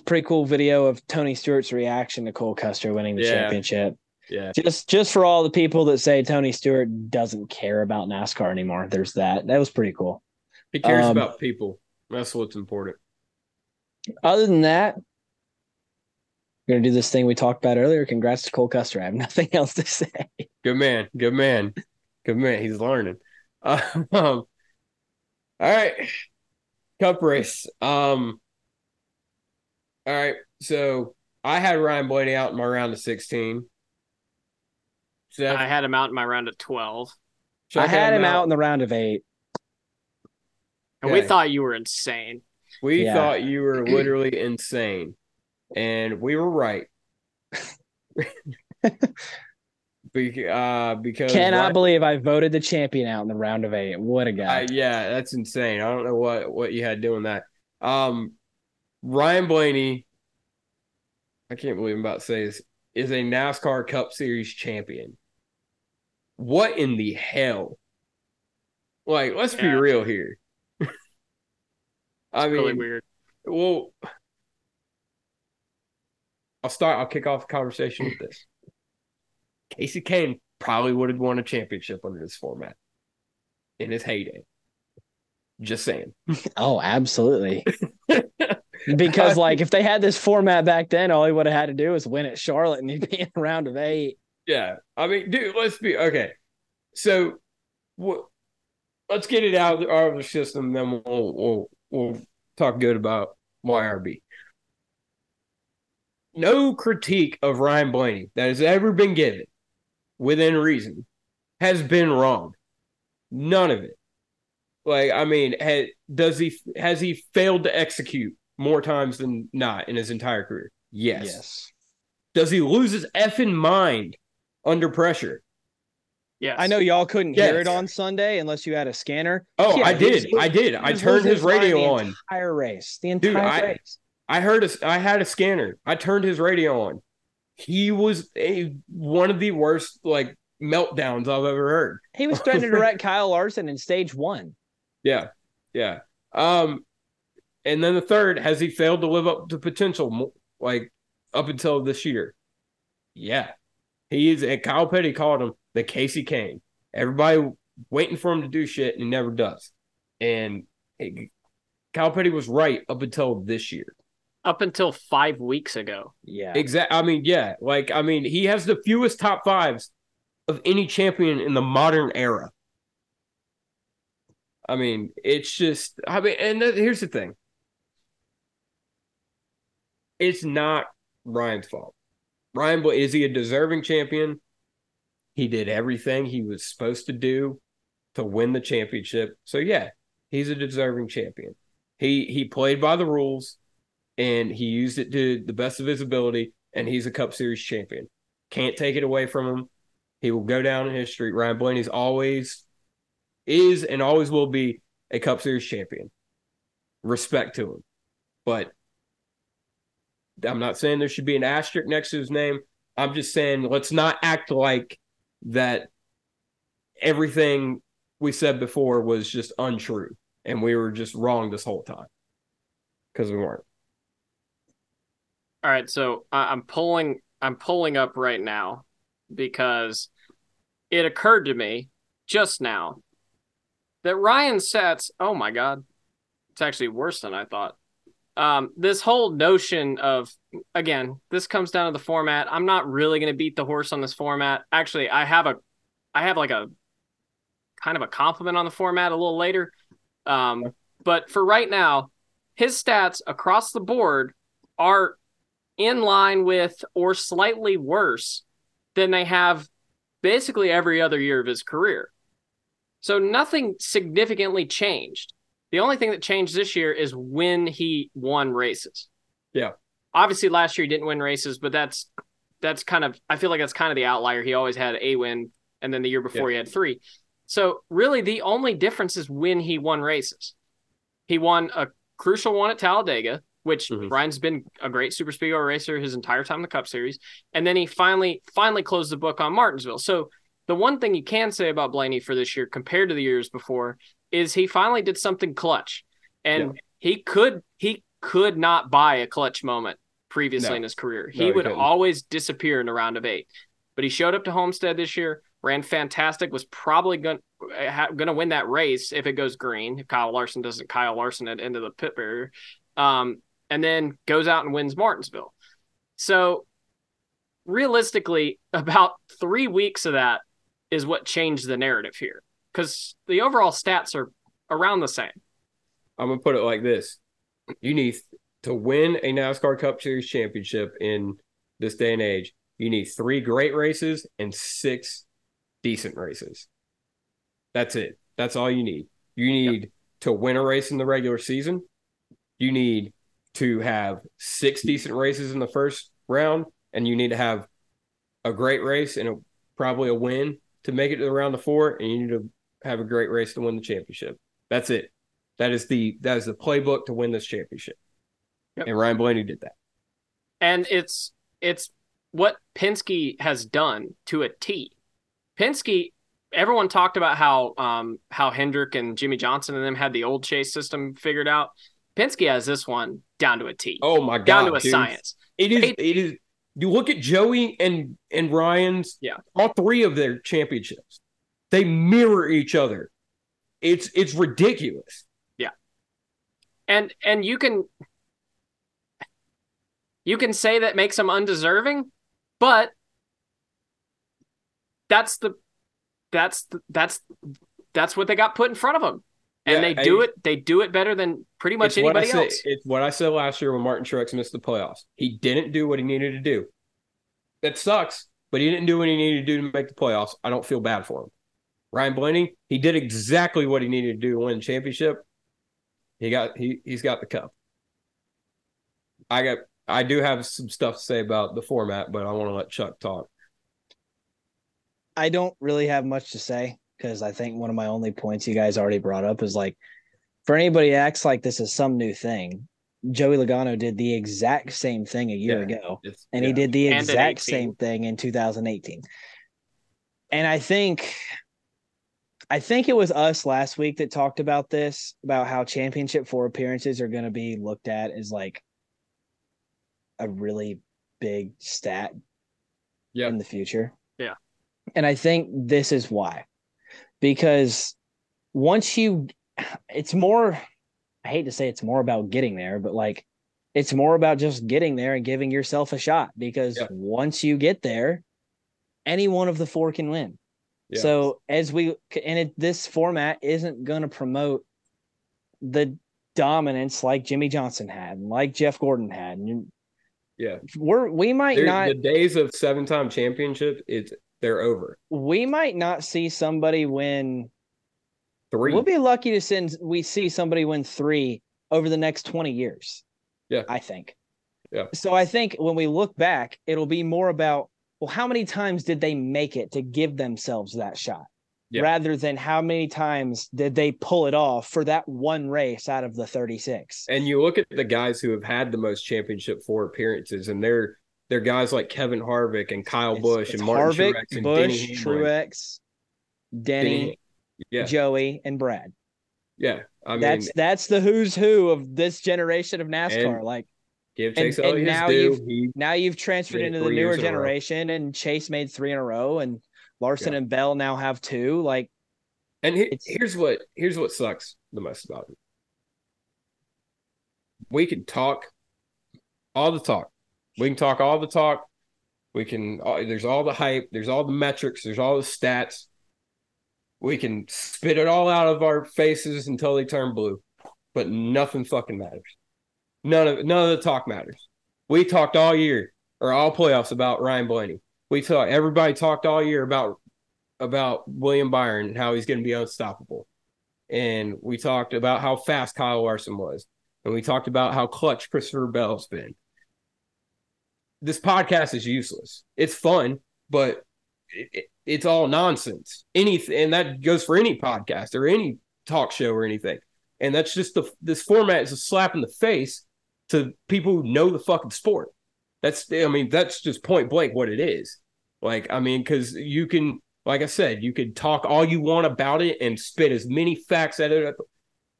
pretty cool video of Tony Stewart's reaction to Cole Custer winning the Yeah. championship. Yeah. Just just for all the people that say Tony Stewart doesn't care about NASCAR anymore, there's that. That was pretty cool. He cares Um, about people. That's what's important. Other than that, we're gonna do this thing we talked about earlier. Congrats to Cole Custer. I have nothing else to say. Good man. Good man. Good man. He's learning. Um, all right. Cup race. Um, all right. So I had Ryan Blaney out in my round of 16. Seth, I had him out in my round of 12. Chuck I had him out in the round of eight. And we thought you were insane. We Yeah. thought you were literally insane, and we were right. Be- uh, because Cannot Ryan- believe I voted the champion out in the round of eight. What a guy. I- yeah, that's insane. I don't know what what you had doing that. Um, Ryan Blaney, I can't believe I'm about to say this, is a NASCAR Cup Series champion. What in the hell? Like, let's be real here. I It's mean, really weird. well, I'll start. I'll kick off the conversation with this. Kasey Kahne probably would have won a championship under this format in his heyday. Just saying. oh, absolutely. because like if they had this format back then, all he would have had to do is win at Charlotte and he'd be in a round of eight. Yeah, I mean, dude, let's be okay. So, what? Let's get it out of our system, then we'll we'll we'll talk good about YRB. No critique of Ryan Blaney that has ever been given, within reason, has been wrong. None of it. Like, I mean, ha, does he has he failed to execute more times than not in his entire career? Yes. Yes. Does he lose his effing mind under pressure? Yes. I know y'all couldn't hear it on Sunday unless you had a scanner. Oh, Yeah, I he was- did. I did. I turned losing his mind radio the on. Entire race. The entire Dude, I- race. I heard a, I had a scanner. I turned his radio on. He was a one of the worst like meltdowns I've ever heard. He was threatening to wreck Kyle Larson in stage one. Yeah, yeah. Um, and then the third has he failed to live up to potential like up until this year? Yeah, he is. And Kyle Petty called him the Kasey Kahne. Everybody waiting for him to do shit, and he never does. And it, Kyle Petty was right up until this year. Up until five weeks ago. Yeah. Exactly. I mean, yeah. Like, I mean, he has the fewest top fives of any champion in the modern era. I mean, it's just. I mean, and th- here's the thing. It's not Ryan's fault. Ryan, is he a deserving champion? He did everything he was supposed to do to win the championship. So yeah, he's a deserving champion. He he played by the rules and he used it to the best of his ability, and he's a Cup Series champion. Can't take it away from him. He will go down in history. Ryan Blaney's always is and always will be a Cup Series champion. Respect to him. But I'm not saying there should be an asterisk next to his name. I'm just saying let's not act like that everything we said before was just untrue. and we were just wrong this whole time because we weren't. All right, so I'm pulling I'm pulling up right now because it occurred to me just now that Ryan sets. Oh my god, it's actually worse than I thought. Um, this whole notion of again, this comes down to the format. I'm not really going to beat the horse on this format. Actually, I have a, I have like a kind of a compliment on the format a little later. Um, but for right now, his stats across the board are in line with or slightly worse than they have basically every other year of his career. So nothing significantly changed. The only thing that changed this year is when he won races. Yeah. Obviously last year he didn't win races, but that's that's kind of I feel like that's kind of the outlier. He always had a win and then the year before he had 3. So really the only difference is when he won races. He won a crucial one at Talladega, which Mhm. Ryan's been a great super speedway racer his entire time in the Cup Series, and then he finally finally closed the book on Martinsville. So the one thing you can say about Blaney for this year compared to the years before is he finally did something clutch, and he could he could not buy a clutch moment previously No. in his career. No, He he would couldn't. always disappear in a round of eight, but he showed up to Homestead this year. Ran fantastic. Was probably going going to win that race if it goes green. If Kyle Larson doesn't Kyle Larson it into the pit barrier, um, and then goes out and wins Martinsville. So realistically, about three weeks of that is what changed the narrative here because the overall stats are around the same. I'm gonna put it like this: you need to win a NASCAR Cup Series championship in this day and age. You need three great races and six decent races. That's it. That's all you need. You need to win a race in the regular season. You need to have six decent races in the first round, and you need to have a great race and a, probably a win to make it to the round of four, and you need to have a great race to win the championship. That's it. That is the that is the playbook to win this championship. Yep. And Ryan Blaney did that. and it's it's what Penske has done to a T. Penske, everyone talked about how um how Hendrick and Jimmie Johnson and them had the old chase system figured out. Penske has this one down to a T, Oh my god. down to a dude. science. It is They- it is you look at Joey and and Ryan's Yeah. all three of their championships. They mirror each other. It's it's ridiculous. Yeah. And and you can you can say that makes them undeserving, but that's the that's the, that's that's what they got put in front of them. And Yeah, they do I- it they do it better than pretty much anybody said, else. It's what I said last year when Martin Truex missed the playoffs. He didn't do what he needed to do. That sucks, but he didn't do what he needed to do to make the playoffs. I don't feel bad for him. Ryan Blaney, he did exactly what he needed to do to win the championship. He got he he's got the cup. I got I do have some stuff to say about the format, but I want to let Chuck talk. I don't really have much to say because I think one of my only points you guys already brought up is like for anybody who acts like this is some new thing, Joey Logano did the exact same thing a year Yeah. ago. And yeah. he did the And exact same thing in 2018. And I think I think it was us last week that talked about this about how championship four appearances are going to be looked at as like a really big stat Yeah. in the future. Yeah. And I think this is why. Because once you it's more I hate to say it's more about getting there, but like it's more about just getting there and giving yourself a shot because Yeah. once you get there, any one of the four can win. Yeah. So as we and it, this format isn't going to promote the dominance like Jimmie Johnson had, and like Jeff Gordon had. And yeah. we're we might There- not the days of seven time championship, it's they're over. we might not see somebody win. Three. We'll be lucky to send we see somebody win three over the next 20 years. Yeah. I think. Yeah. So I think when we look back, it'll be more about well, how many times did they make it to give themselves that shot? Yeah. Rather than how many times did they pull it off for that one race out of the 36. And you look at the guys who have had the most championship four appearances, and they're they're guys like Kevin Harvick and Kyle It's- Busch it's and Martin Harvick, Truex and Busch, Denny Truex, Denny, Denny- yeah, Joey, and Brad. Yeah, I mean, that's that's the who's who of this generation of NASCAR. And- like give and- Chase and his now due. you've- He, now you've transferred into the newer generation, and Chase made three in a row, and Larson Yeah. and Bell now have two. Like and he, here's what here's what sucks the most about it. We can talk all the talk. We can talk all the talk. We can. all- There's all the hype. There's all the metrics. There's all the stats. We can spit it all out of our faces until they turn blue, but nothing fucking matters. None of none of the talk matters. We talked all year or all playoffs about Ryan Blaney. We talked. Everybody talked all year about about William Byron and how he's going to be unstoppable, and we talked about how fast Kyle Larson was, and we talked about how clutch Christopher Bell's been. This podcast is useless. It's fun, but it, it- it's all nonsense. Anything, and that goes for any podcast or any talk show or anything. And that's just the this format is a slap in the face to people who know the fucking sport. That's I mean that's just point blank what it is. Like I mean because you can like I said you could talk all you want about it and spit as many facts at it,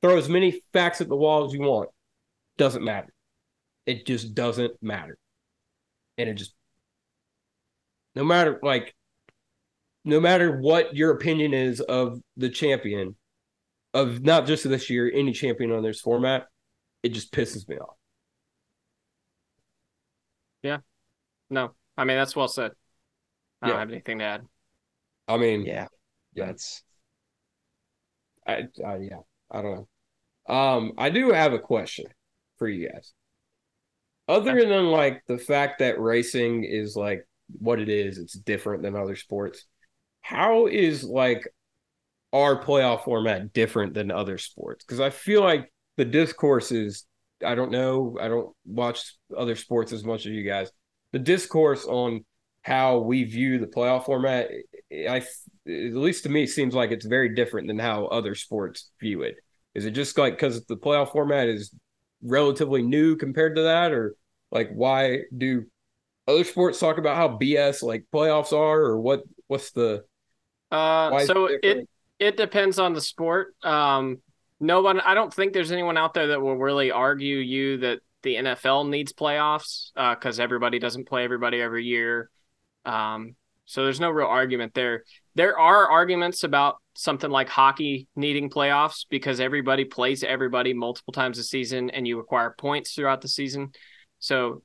throw as many facts at the wall as you want. Doesn't matter. It just doesn't matter. And it just no matter like no matter what your opinion is of the champion of not just this year, any champion on this format, it just pisses me off. No, I mean that's well said. I don't Yeah. have anything to add. I mean, yeah, Yeah. that's I, I yeah, I don't know. Um, I do have a question for you guys. Other than like the fact that racing is like what it is, it's different than other sports. How is like our playoff format different than other sports? Because I feel like the discourse is I don't know, I don't watch other sports as much as you guys. The discourse on how we view the playoff format, I at least to me seems like it's very different than how other sports view it. Is it just like because the playoff format is relatively new compared to that, or like why do other sports talk about how BS like playoffs are, or what? What's the Uh, so it it it depends on the sport. Um, no one, I don't think there's anyone out there that will really argue you that the NFL needs playoffs because everybody doesn't play everybody every year. Um, so there's no real argument there. There are arguments about something like hockey needing playoffs because everybody plays everybody multiple times a season and you acquire points throughout the season. So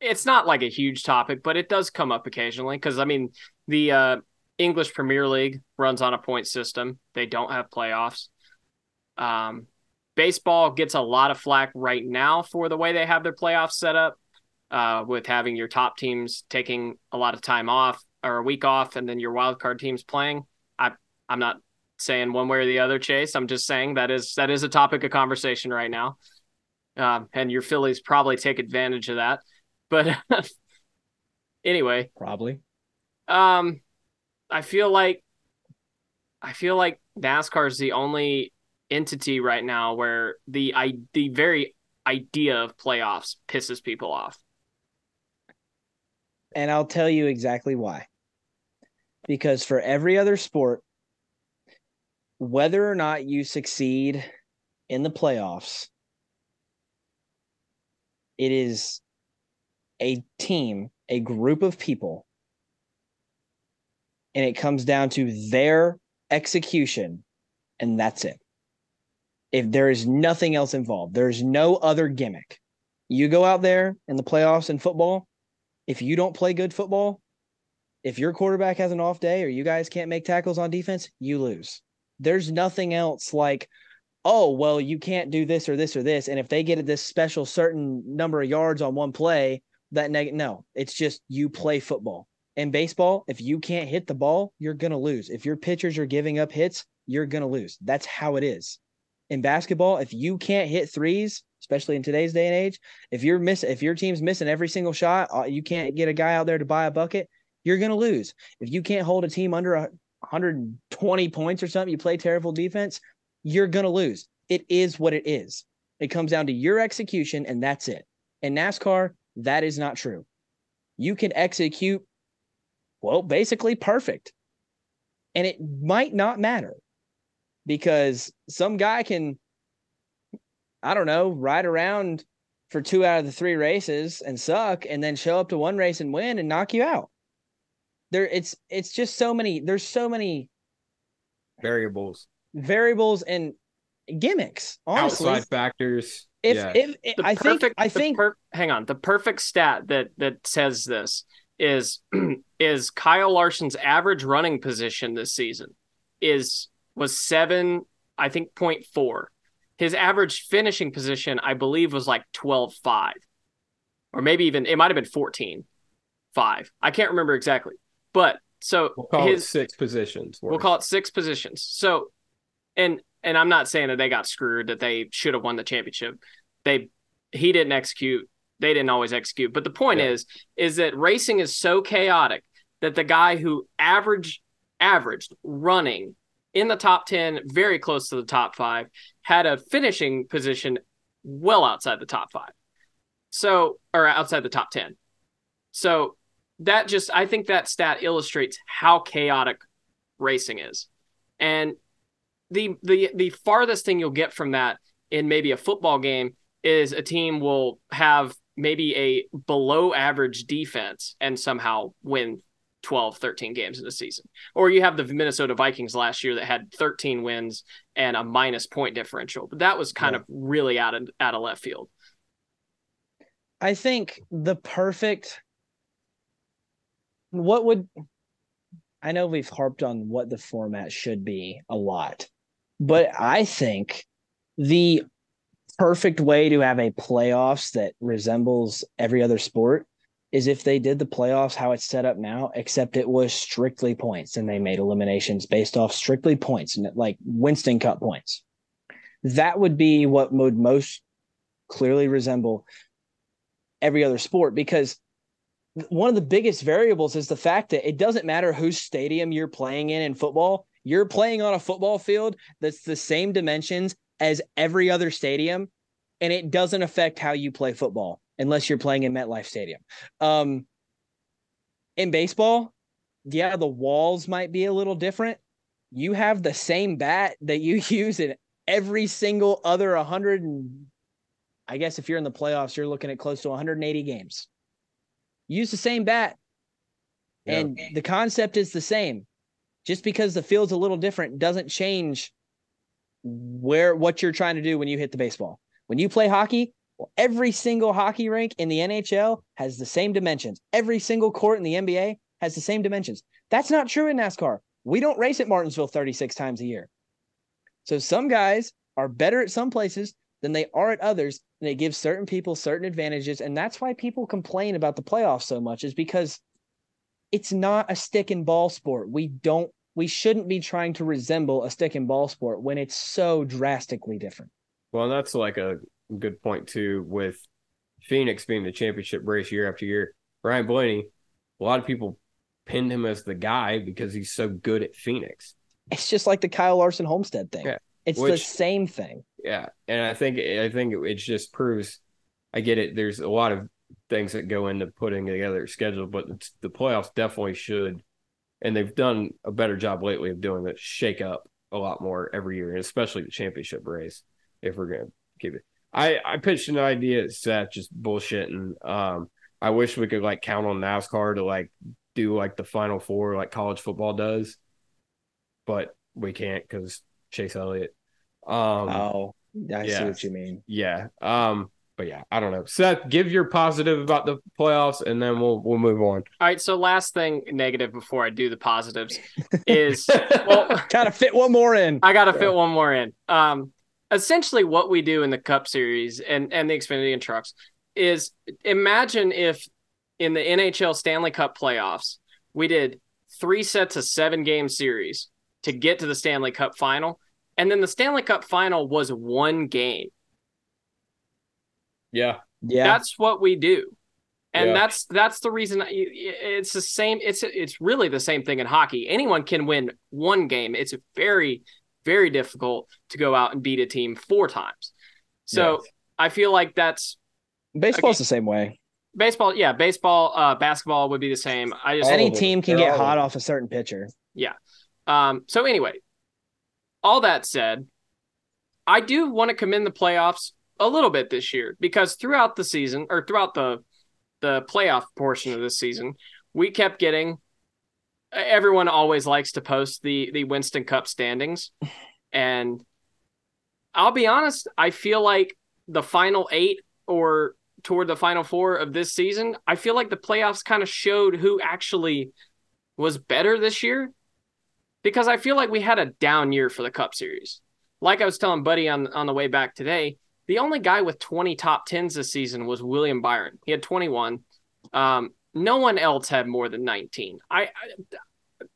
it's not like a huge topic, but it does come up occasionally because I mean the uh, English Premier League runs on a point system. They don't have playoffs. Um, baseball gets a lot of flack right now for the way they have their playoffs set up, uh, with having your top teams taking a lot of time off or a week off, and then your wild card teams playing. I I'm not saying one way or the other, Chase. I'm just saying that is that is a topic of conversation right now, um, and your Phillies probably take advantage of that. But anyway, probably um, I feel like I feel like NASCAR is the only entity right now where the I the very idea of playoffs pisses people off. And I'll tell you exactly why. Because for every other sport, whether or not you succeed in the playoffs, it is a team, a group of people, and it comes down to their execution, and that's it. If there is nothing else involved, there's no other gimmick. You go out there in the playoffs in football, if you don't play good football, if your quarterback has an off day or you guys can't make tackles on defense, you lose. There's nothing else like, oh, well, you can't do this or this or this. And if they get this special certain number of yards on one play, that neg- no, it's just you play football. In baseball, if you can't hit the ball, you're going to lose. If your pitchers are giving up hits, you're going to lose. That's how it is. In basketball, if you can't hit threes, especially in today's day and age, if you're miss if your team's missing every single shot, uh, you can't get a guy out there to buy a bucket, you're going to lose. If you can't hold a team under a 120 points or something, you play terrible defense, you're going to lose. It is what it is. It comes down to your execution and that's it. In NASCAR, that is not true. You can execute well, basically perfect. And it might not matter. Because some guy can, I don't know, ride around for two out of the three races and suck, and then show up to one race and win and knock you out. There, it's it's just so many. There's so many Variables, variables and gimmicks. Honestly, outside factors. if yeah. if, if the I think I think per- hang on. The perfect stat that that says this is is Kyle Larson's average running position this season is was seven, I think, point four. His average finishing position, I believe, was like 12 5. Or maybe even it might have been 14 5. I can't remember exactly. But so we'll call it his six positions. we'll call it six positions. So and and I'm not saying that they got screwed, that they should have won the championship. They he didn't execute. They didn't always execute. But the point Yeah. is, is that racing is so chaotic that the guy who averaged averaged running in the top 10, very close to the top five, had a finishing position well outside the top five. So or outside the top 10. So that just I think that stat illustrates how chaotic racing is. And the the the farthest thing you'll get from that in maybe a football game is a team will have maybe a below average defense and somehow win 12 13 games in a season or you have the minnesota vikings last year that had 13 wins and a minus point differential but that was kind Yeah. of really out of out of left field I think the perfect what would I know we've harped on what the format should be a lot, but I think the perfect way to have a playoffs that resembles every other sport is if they did the playoffs how it's set up now, except it was strictly points and they made eliminations based off strictly points and like Winston Cup points. That would be what would most clearly resemble every other sport because one of the biggest variables is the fact that it doesn't matter whose stadium you're playing in in football. You're playing on a football field that's the same dimensions as every other stadium, and it doesn't affect how you play football unless you're playing in MetLife Stadium. Um, in baseball, yeah, the walls might be a little different. You have the same bat that you use in every single other 100 and I guess if you're in the playoffs, you're looking at close to 180 games. Use the same bat, Yeah. and the concept is the same. Just because the field's a little different doesn't change where what you're trying to do when you hit the baseball. When you play hockey, well, every single hockey rink in the NHL has the same dimensions. Every single court in the NBA has the same dimensions. That's not true in NASCAR. We don't race at Martinsville 36 times a year. So some guys are better at some places than they are at others, and it gives certain people certain advantages. And that's why people complain about the playoffs so much, is because it's not a stick and ball sport. We don't we shouldn't be trying to resemble a stick and ball sport when it's so drastically different. Well, that's like a good point too with Phoenix being the championship race year after year. Ryan Blaney, a lot of people pinned him as the guy because he's so good at Phoenix. It's just like the Kyle Larson Homestead thing. Yeah. It's the same thing. Yeah, and I think I think it just proves. I get it. There's a lot of things that go into putting together a schedule, but it's, the playoffs definitely should, and they've done a better job lately of doing that. Shake up a lot more every year, and especially the championship race. If we're gonna keep it, I I pitched an idea at Seth, just bullshitting. Um, I wish we could like count on NASCAR to like do like the Final Four like college football does, but we can't because Chase Elliott. Um, oh, I see what you mean. yeah. Um, but yeah, I don't know. Seth, give your positive about the playoffs, and then we'll we'll move on. all right so last thing negative before i do the positives is well gotta fit one more in. I got to fit one more in. Um, essentially, what we do in the Cup Series and and the Xfinity and trucks is imagine if in the NHL Stanley Cup playoffs we did three sets of seven game series to get to the Stanley Cup final, and then the Stanley Cup final was one game. Yeah, Yeah. That's what we do. And Yeah. that's that's the reason it's the same it's it's really the same thing in hockey. Anyone can win one game. It's very very difficult to go out and beat a team four times. So Yes. I feel like that's Baseball's the same way. baseball. Yeah, baseball, uh, basketball would be the same. I just Any team can They're get hot off a certain pitcher. Yeah. Um. So anyway, all that said, I do want to commend the playoffs a little bit this year because throughout the season or throughout the the playoff portion of this season, we kept getting everyone always likes to post the the Winston Cup standings and I'll be honest, I feel like the final 8 or toward the final 4 of this season, I feel like the playoffs kind of showed who actually was better this year because I feel like we had a down year for the Cup Series. Like I was telling Buddy on on the way back today, the only guy with 20 top 10s this season was William Byron. He had 21. Um, no one else had more than 19. I, I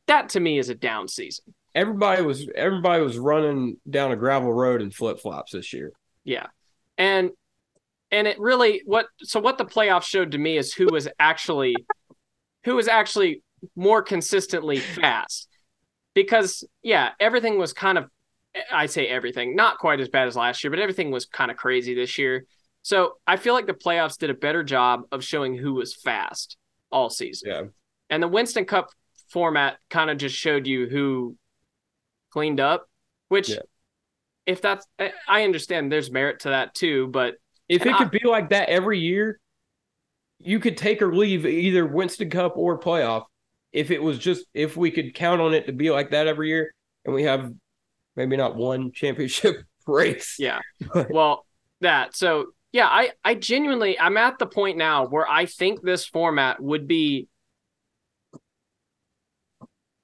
that to me is a down season. Everybody was everybody was running down a gravel road in flip flops this year. Yeah. And and it really what so what the playoffs showed to me is who was actually who was actually more consistently fast. Because yeah, everything was kind of I say everything, not quite as bad as last year, but everything was kind of crazy this year. So I feel like the playoffs did a better job of showing who was fast all season. Yeah. And the Winston Cup format kind of just showed you who cleaned up, which Yeah. if that's I- understand there's merit to that too, but If it I- could be like that every year, you could take or leave either Winston Cup or playoff. If it was just if we could count on it to be like that every year, and we have maybe not one championship race. yeah. But- Well, that. So, yeah, I I genuinely I'm at the point now where I think this format would be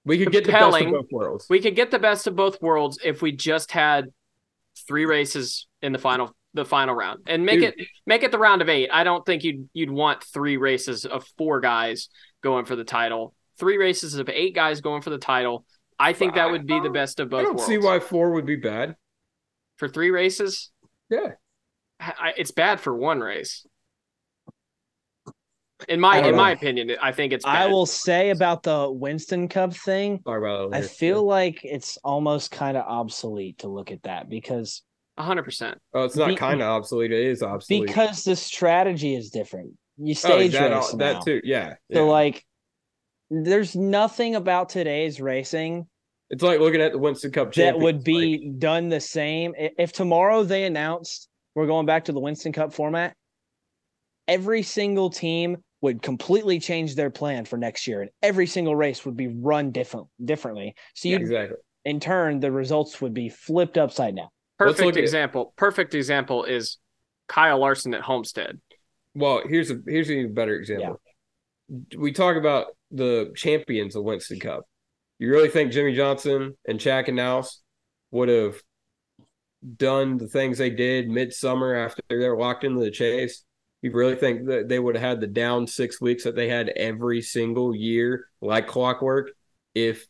We could get the best of Compelling. both worlds. we could get the best of both worlds if we just had three races in the final the final round and make Dude. it make it the round of 8. I don't think you'd you'd want three races of four guys going for the title. Three races of eight guys going for the title. I think that would be the best of both I don't worlds. see why four would be bad. for three races. Yeah. I, it's bad for one race. In my in don't my opinion, I think it's. Bad. I will say about the Winston Cup thing. Talk I later. feel like it's almost kind of obsolete to look at that because hundred percent. Oh, it's not kind of obsolete. It is obsolete. because the strategy is different. You oh, stage that, race all- now. that too. Yeah. So yeah. like, there's nothing about today's racing it's like looking at the Winston Cup that champions, would like, be done the same if tomorrow they announced we're going back to the Winston Cup format. Every single team would completely change their plan for next year, and every single race would be run different differently. So you, exactly. in turn, the results would be flipped upside down. Perfect at- example. Perfect example is Kyle Larson at Homestead. Well, here's a here's an even better example. We talk about the champions of Winston Cup. You really think Jimmie Johnson and Chad Knaus would have done the things they did midsummer after they were locked into the chase? You really think that they would have had the down six weeks that they had every single year, like clockwork, if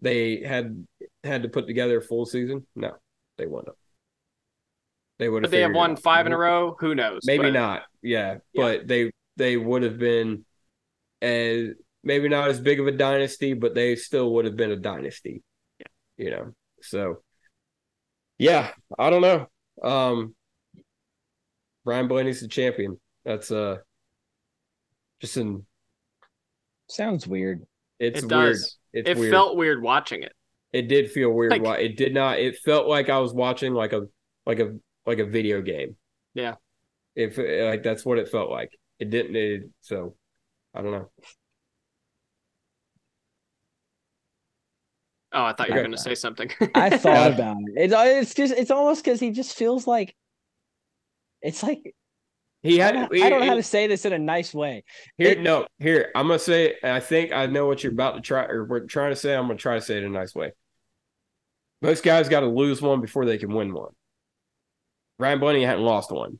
they had had to put together a full season? No, they wouldn't have. They would But have. they have won five in a row. Who knows? Maybe But not. Yeah, Yeah. but they they would have been as maybe not as big of a dynasty, but they still would have been a dynasty. Yeah. You know. So yeah, I don't know. Um Ryan Blaney's the champion. That's uh just an Sounds weird. it's It weird. does. It's It weird. felt weird watching it. it did feel weird. Like- why it did not it felt like I was watching like a like a like a video game. Yeah. If like that's what it felt like. It didn't it, so I don't know. Oh, I thought you were Okay. going to say something. I thought Yeah. about it. It's uh, it's just it's almost because he just feels like it's like He I had don't, he- I don't know how to say this in a nice way. Here, It- no, here. I'm gonna say. I think I know what you're about to try, or we're trying to say. I'm gonna try to say it in a nice way. Most guys got to lose one before they can win one. Ryan Blaney hadn't lost one.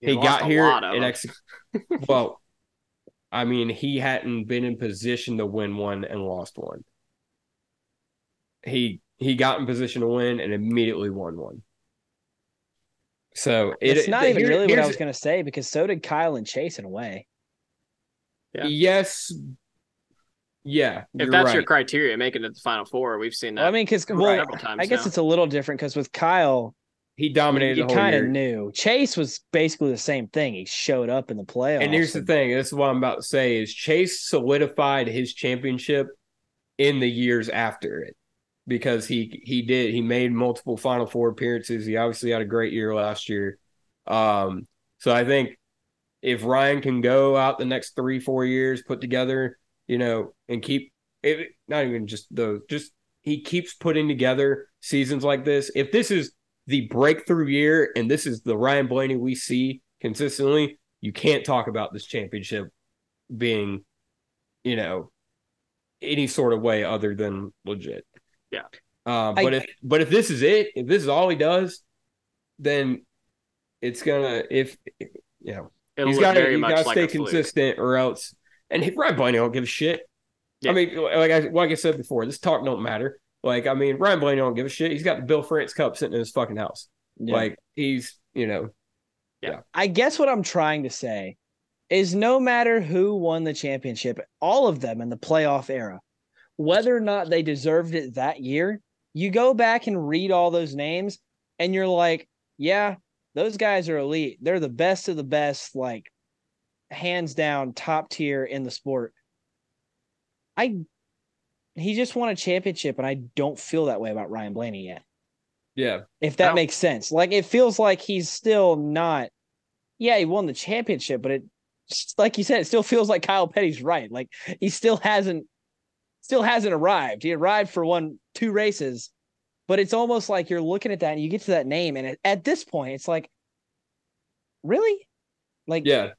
He, lost got a here lot of and them. ex- Well, I mean, he hadn't been in position to win one and lost one. He he got in position to win and immediately won one. So it, it's not even here- really what I was going to say because so did Kyle and Chase in a way. Yeah. Yes. Yeah, if that's right. your criteria, making it to the final four, we've seen that Well, I mean, because Right. several times. I guess now. it's a little different because with Kyle, he dominated you the whole kind of knew. Chase was basically the same thing. He showed up in the playoffs. And here's the thing: this is what I'm about to say: is Chase solidified his championship in the years after it. Because he he did he made multiple Final Four appearances. He obviously had a great year last year. Um, so I think if Ryan can go out the next three four years, put together, you know, and keep it, not even just those, just he keeps putting together seasons like this. If this is the breakthrough year and this is the Ryan Blaney we see consistently, you can't talk about this championship being, you know, any sort of way other than legit. Yeah. Uh, I- but if but if this is it, if this is all he does, then it's gonna if you know It'll he's look got to very he's much got to stay a fluke. consistent or else. And he, Ryan Blaney don't give a shit. Yeah. I mean, like I like I said before, this talk don't matter. Like I mean, Ryan Blaney don't give a shit. He's got the Bill France Cup sitting in his fucking house. Yeah. Like he's you know Yeah. I guess what I'm trying to say is no matter who won the championship, all of them in the playoff era, whether or not they deserved it that year, you go back and read all those names and you're like, yeah, those guys are elite. They're the best of the best, like hands down, top tier in the sport. I he just won a championship, and I don't feel that way about Ryan Blaney yet yeah if that makes sense. Like it feels like he's still not. Yeah, he won the championship, but it, like you said, it still feels like Kyle Petty's right. Like he still hasn't, still hasn't arrived. He arrived for one, two races, but it's almost like you're looking at that and you get to that name, and at, this point, it's like, really, like yeah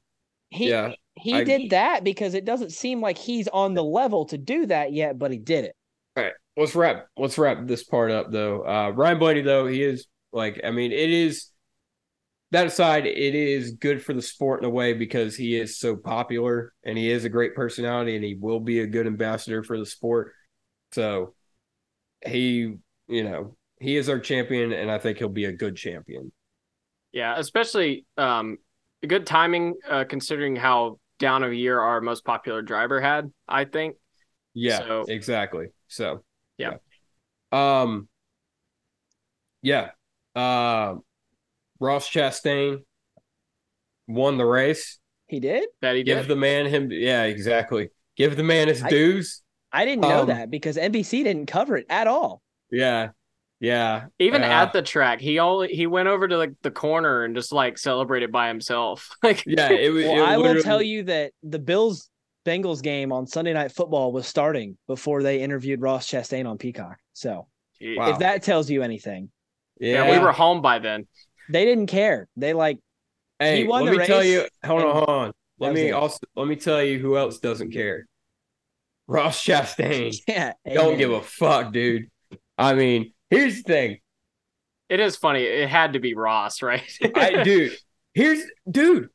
he yeah he I- did that because it doesn't seem like he's on the level to do that yet, but he did it. All right, let's wrap let's wrap this part up though. Uh Ryan Blaney though, he is like I mean, it is that aside, it is good for the sport in a way because he is so popular and he is a great personality and he will be a good ambassador for the sport. So he, you know, he is our champion and I think he'll be a good champion. Yeah, especially um, good timing uh, considering how down of a year our most popular driver had. I think. Yeah, So- exactly. So Yeah. yeah. Um yeah. Uh Ross Chastain won the race. He did. That he Give did. the man him yeah, exactly. Give the man his I- dues. I didn't know Um, that because NBC didn't cover it at all. Yeah. Yeah. Even Uh, at the track, he only he went over to like the corner and just like celebrated by himself. Like Yeah, it was Well, it I will tell you that the Bills Bengals game on Sunday Night Football was starting before they interviewed Ross Chastain on Peacock. So. Wow. if that tells you anything, yeah. we were home by then. They didn't care. They like Hey, he won let the me tell you hold on, hold on. Let me it. also let me tell you who else doesn't care. Ross Chastain. yeah, Don't amen. give a fuck, dude. I mean, here's the thing. It is funny. It had to be Ross, right? I dude, here's dude.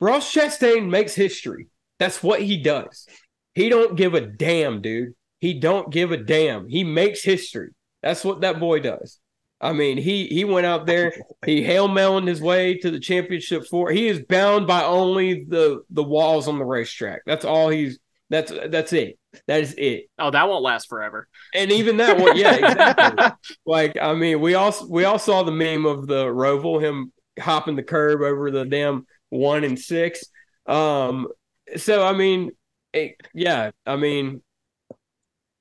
Ross Chastain makes history. That's what he does. He don't give a damn, dude. He don't give a damn. He makes history. That's what that boy does. I mean, he he went out there, he hail melon his way to the championship four. He is bound by only the the walls on the racetrack. That's all he's that's that's it. That is it. oh, that won't last forever. And even that one, yeah, exactly. like I mean, we all we all saw the meme of the Roval, him hopping the curb over the damn one and six. Um, so I mean, it, yeah, I mean,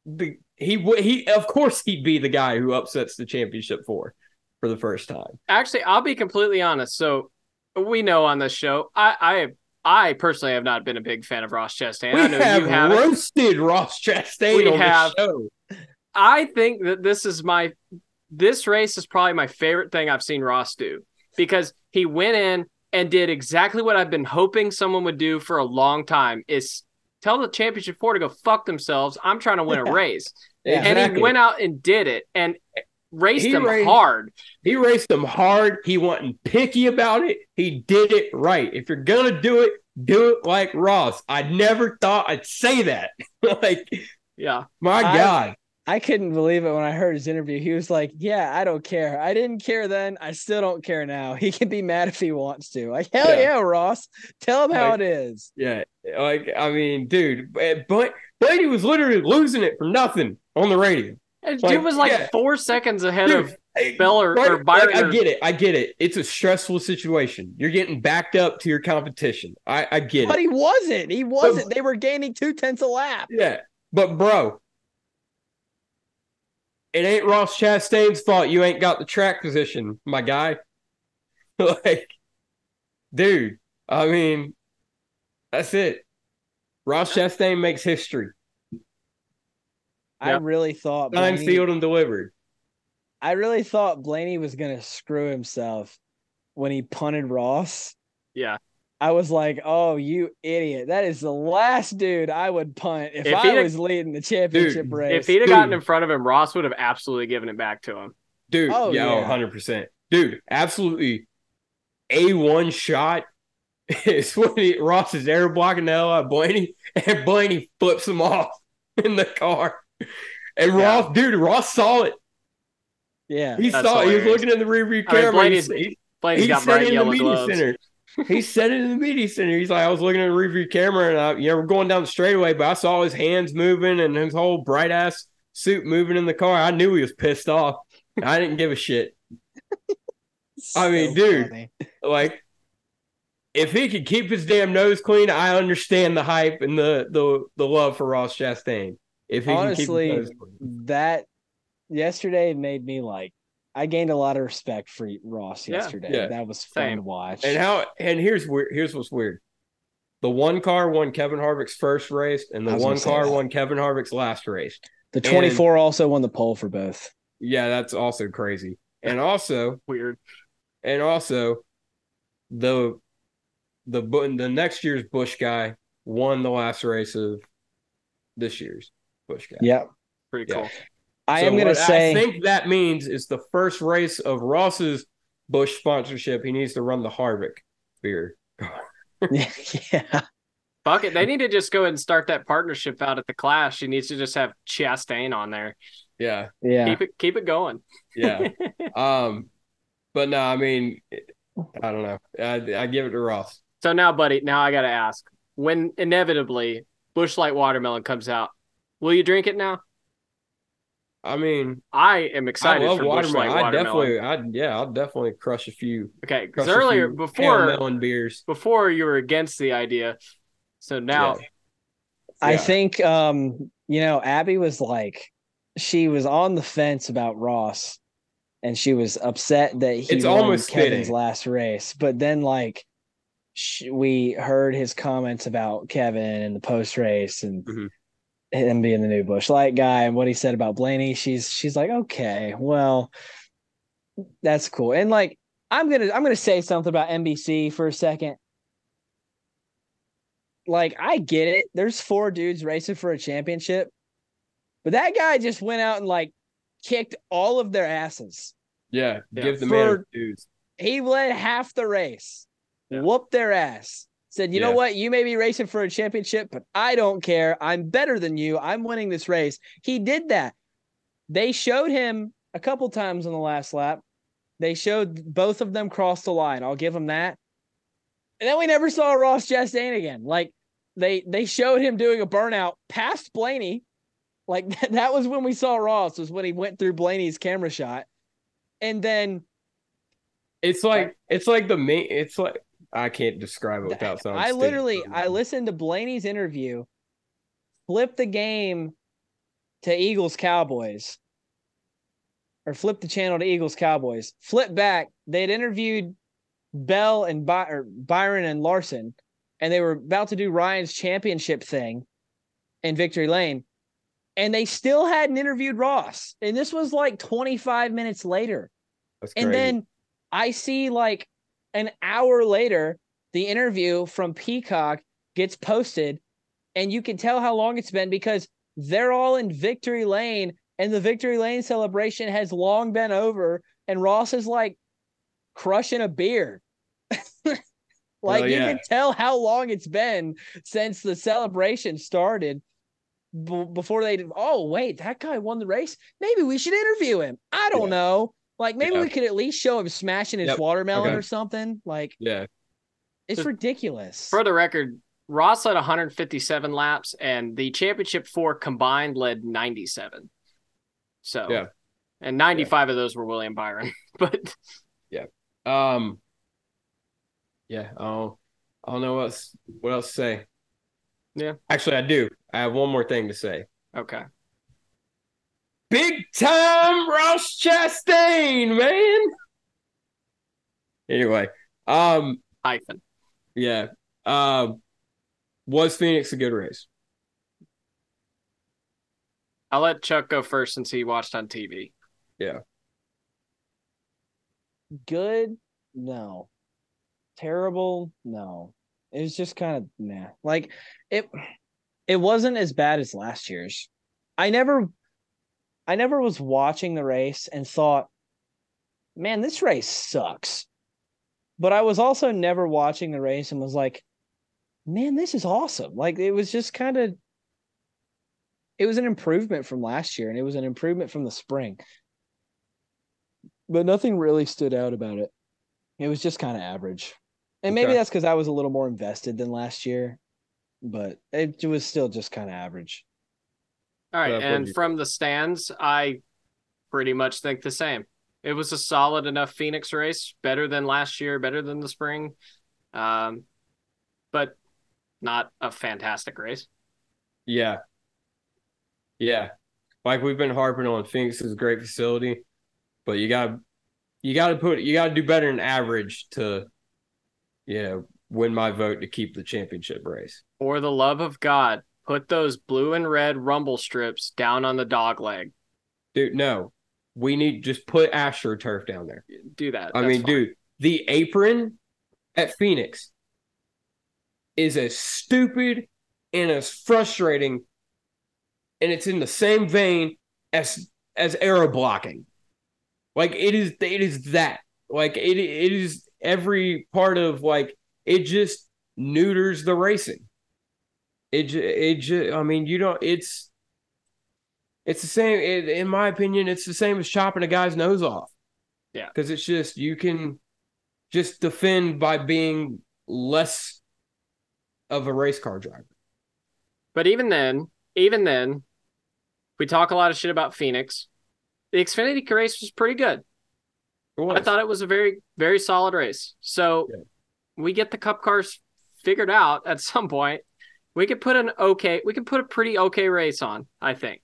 the he would he of course he'd be the guy who upsets the championship four for the first time. Actually, I'll be completely honest. So we know on this show, I I I personally have not been a big fan of Ross Chastain. we I know have you have. roasted Ross Chastain We on have. the show. I think that this is my this race is probably my favorite thing I've seen Ross do because he went in and did exactly what I've been hoping someone would do for a long time is tell the championship four to go fuck themselves. I'm trying to win a race. Yeah. And he went out and did it and raced He them raced- hard. He raced them hard. He wasn't picky about it. He did it right. If you're gonna do it, do it like Ross. I never thought I'd say that. like, Yeah. my I- God. I couldn't believe it when I heard his interview. He was like, "Yeah, I don't care. I didn't care then. I still don't care now. He can be mad if he wants to. Like, hell Yeah. yeah, Ross. Tell him how Like- it is. Yeah. Like, I mean, dude, eh, but Brady was literally losing it for nothing on the radio. And Like, dude was like yeah. four seconds ahead Dude, of eh, hey, Bell or, Right, or Byron. like, I get it. I get it. It's a stressful situation. You're getting backed up to your competition. I, I get But it. But he wasn't. He wasn't. They were gaining two tenths a lap. Yeah. But bro, it ain't Ross Chastain's fault you ain't got the track position, my guy. like, dude, I mean, that's it. Ross Chastain makes history. I Yep. really thought Signed, Blaney, sealed, and delivered. I really thought Blaney was gonna screw himself when he punted Ross. Yeah. I was like, "Oh, you idiot! That is the last dude I would punt if, If I he'd- was leading the championship Dude, race." If he'd have gotten Dude. in front of him, Ross would have absolutely given it back to him. Dude, Oh, yeah, yeah. 100%. Dude, absolutely. A1 shot is when he, Ross is air blocking the hell out of Blaney, and Blaney flips him off in the car. And Yeah. Ross, dude, Ross saw it. yeah, He That's saw it. He was looking in the rearview I mean, camera. Blaney's- he, he, Blade's he got bright in the yellow media gloves. center. He said it in the media center. He's like, I was looking at the rearview camera, and I, you know, we're going down the straightaway, but I saw his hands moving and his whole bright ass suit moving in the car. I knew he was pissed off. I didn't give a shit. I mean, dude. funny. like if he could keep his damn nose clean, I understand the hype and the the the love for Ross Chastain. If he Honestly, can keep his nose clean. that yesterday made me like I gained a lot of respect for Ross yesterday. Yeah. That was fun Same. to watch. And how and here's weird here's what's weird. The one car won Kevin Harvick's first race, and the one car won Kevin Harvick's last race. the 24 also won the pole for both. Yeah, that's also crazy. And also, Weird. and also, the the Bu- the next year's Busch guy won the last race of this year's Busch guy. Yep. Pretty Yeah. Cool. I So am going to say I think that means it's the first race of Ross's Busch sponsorship. He needs to run the Harvick beer. yeah. Fuck it. They need to just go ahead and start that partnership out at the Clash. He needs to just have Chastain on there. Yeah, Yeah. Keep it keep it going. yeah. um, but no, I mean, I don't know. I, I give it to Ross. So now, buddy, now I gotta ask. When inevitably Busch Light Watermelon comes out, will you drink it now? I mean, I am excited. I excited love for Busch watermelon. I definitely, I yeah, I'll definitely crush a few. okay, because earlier before melon beers. before you were against the idea, so now Yeah. I Yeah. think um, you know, Abby was like she was on the fence about Ross and she was upset that he It's won almost Kevin's fitting. last race. But then like we heard his comments about Kevin and the post race and Mhm. Him being the new Busch Light guy and what he said about Blaney. She's she's like, okay, well, that's cool. And like I'm gonna I'm gonna say something about NBC for a second. Like I get it. There's four dudes racing for a championship, but that guy just went out and like kicked all of their asses. Yeah, Yeah. give the man For- his dues. He led half the race, Yeah. whooped their ass. Said, you know what? You may be racing for a championship, but I don't care. I'm better than you. I'm winning this race. He did that. They showed him a couple times on the last lap. They showed both of them cross the line. I'll give him that. And then we never saw Ross Chastain again. Like they they showed him doing a burnout past Blaney. Like that, that was when we saw Ross was when he went through Blaney's camera shot. And then It's like it's like the main. It's like I can't describe it without sounding. I literally I listened to Blaney's interview, flip the game to Eagles Cowboys, or flip the channel to Eagles Cowboys. Flip back, they had interviewed Bell and By- Byron and Larson, and they were about to do Ryan's championship thing in Victory Lane, and they still hadn't interviewed Ross, and this was like 25 minutes later. That's And then I see like an hour later, the interview from Peacock gets posted, and you can tell how long it's been because they're all in Victory Lane, and the Victory Lane celebration has long been over, and Ross is like crushing a beer. like you yeah. can tell how long it's been since the celebration started. before they, oh wait, that guy won the race. Maybe we should interview him. I don't Yeah. know. Like maybe Yeah. we could at least show him smashing his Yep. watermelon Okay. or something. Like yeah, it's Just- ridiculous. For the record, Ross led 157 laps, and the championship four combined led 97. So, Yeah. and 95 of those were William Byron. but yeah, um, yeah. I don't, I don't know what else, what else to say. Yeah. actually, I do. I have one more thing to say. okay, big time Ross Chastain, man. Anyway, um, Hyphen. yeah. Um, was Phoenix a good race? I'll let Chuck go first since he watched on TV. Yeah. Good? No. Terrible? No. It was just kind of nah. Like it it wasn't as bad as last year's. I never I never was watching the race and thought, man, this race sucks. But I was also never watching the race and was like, man, this is awesome. Like it was just kind of it was an improvement from last year and it was an improvement from the spring. But nothing really stood out about it. It was just kind of average. And maybe Okay. that's because I was a little more invested than last year, but it was still just kind of average. All right, and from the stands, I pretty much think the same. It was a solid enough Phoenix race, better than last year, better than the spring, um, but not a fantastic race. Yeah. Yeah. Like we've been harping on Phoenix is a great facility, but you gotta you gotta put you gotta do better than average to you know win my vote to keep the championship race. For the love of God, put those blue and red rumble strips down on the dog leg. Dude, no. We need just put AstroTurf down there. Do that. I mean, fine. dude, the apron at Phoenix is as stupid and as frustrating, and it's in the same vein as as aero blocking. Like it is, it is that. Like it, it is every part of like it just neuters the racing. It, it, I mean, you don't. It's, it's the same. It, in my opinion, it's the same as chopping a guy's nose off. Yeah. because it's just you can just defend by being less of a race car driver. But even then, even then, we talk a lot of shit about Phoenix. The Xfinity race was pretty good. Was. I thought it was a very, very solid race. So Yeah. we get the cup cars figured out at some point. We could put an okay, we could put a pretty okay race on, I think.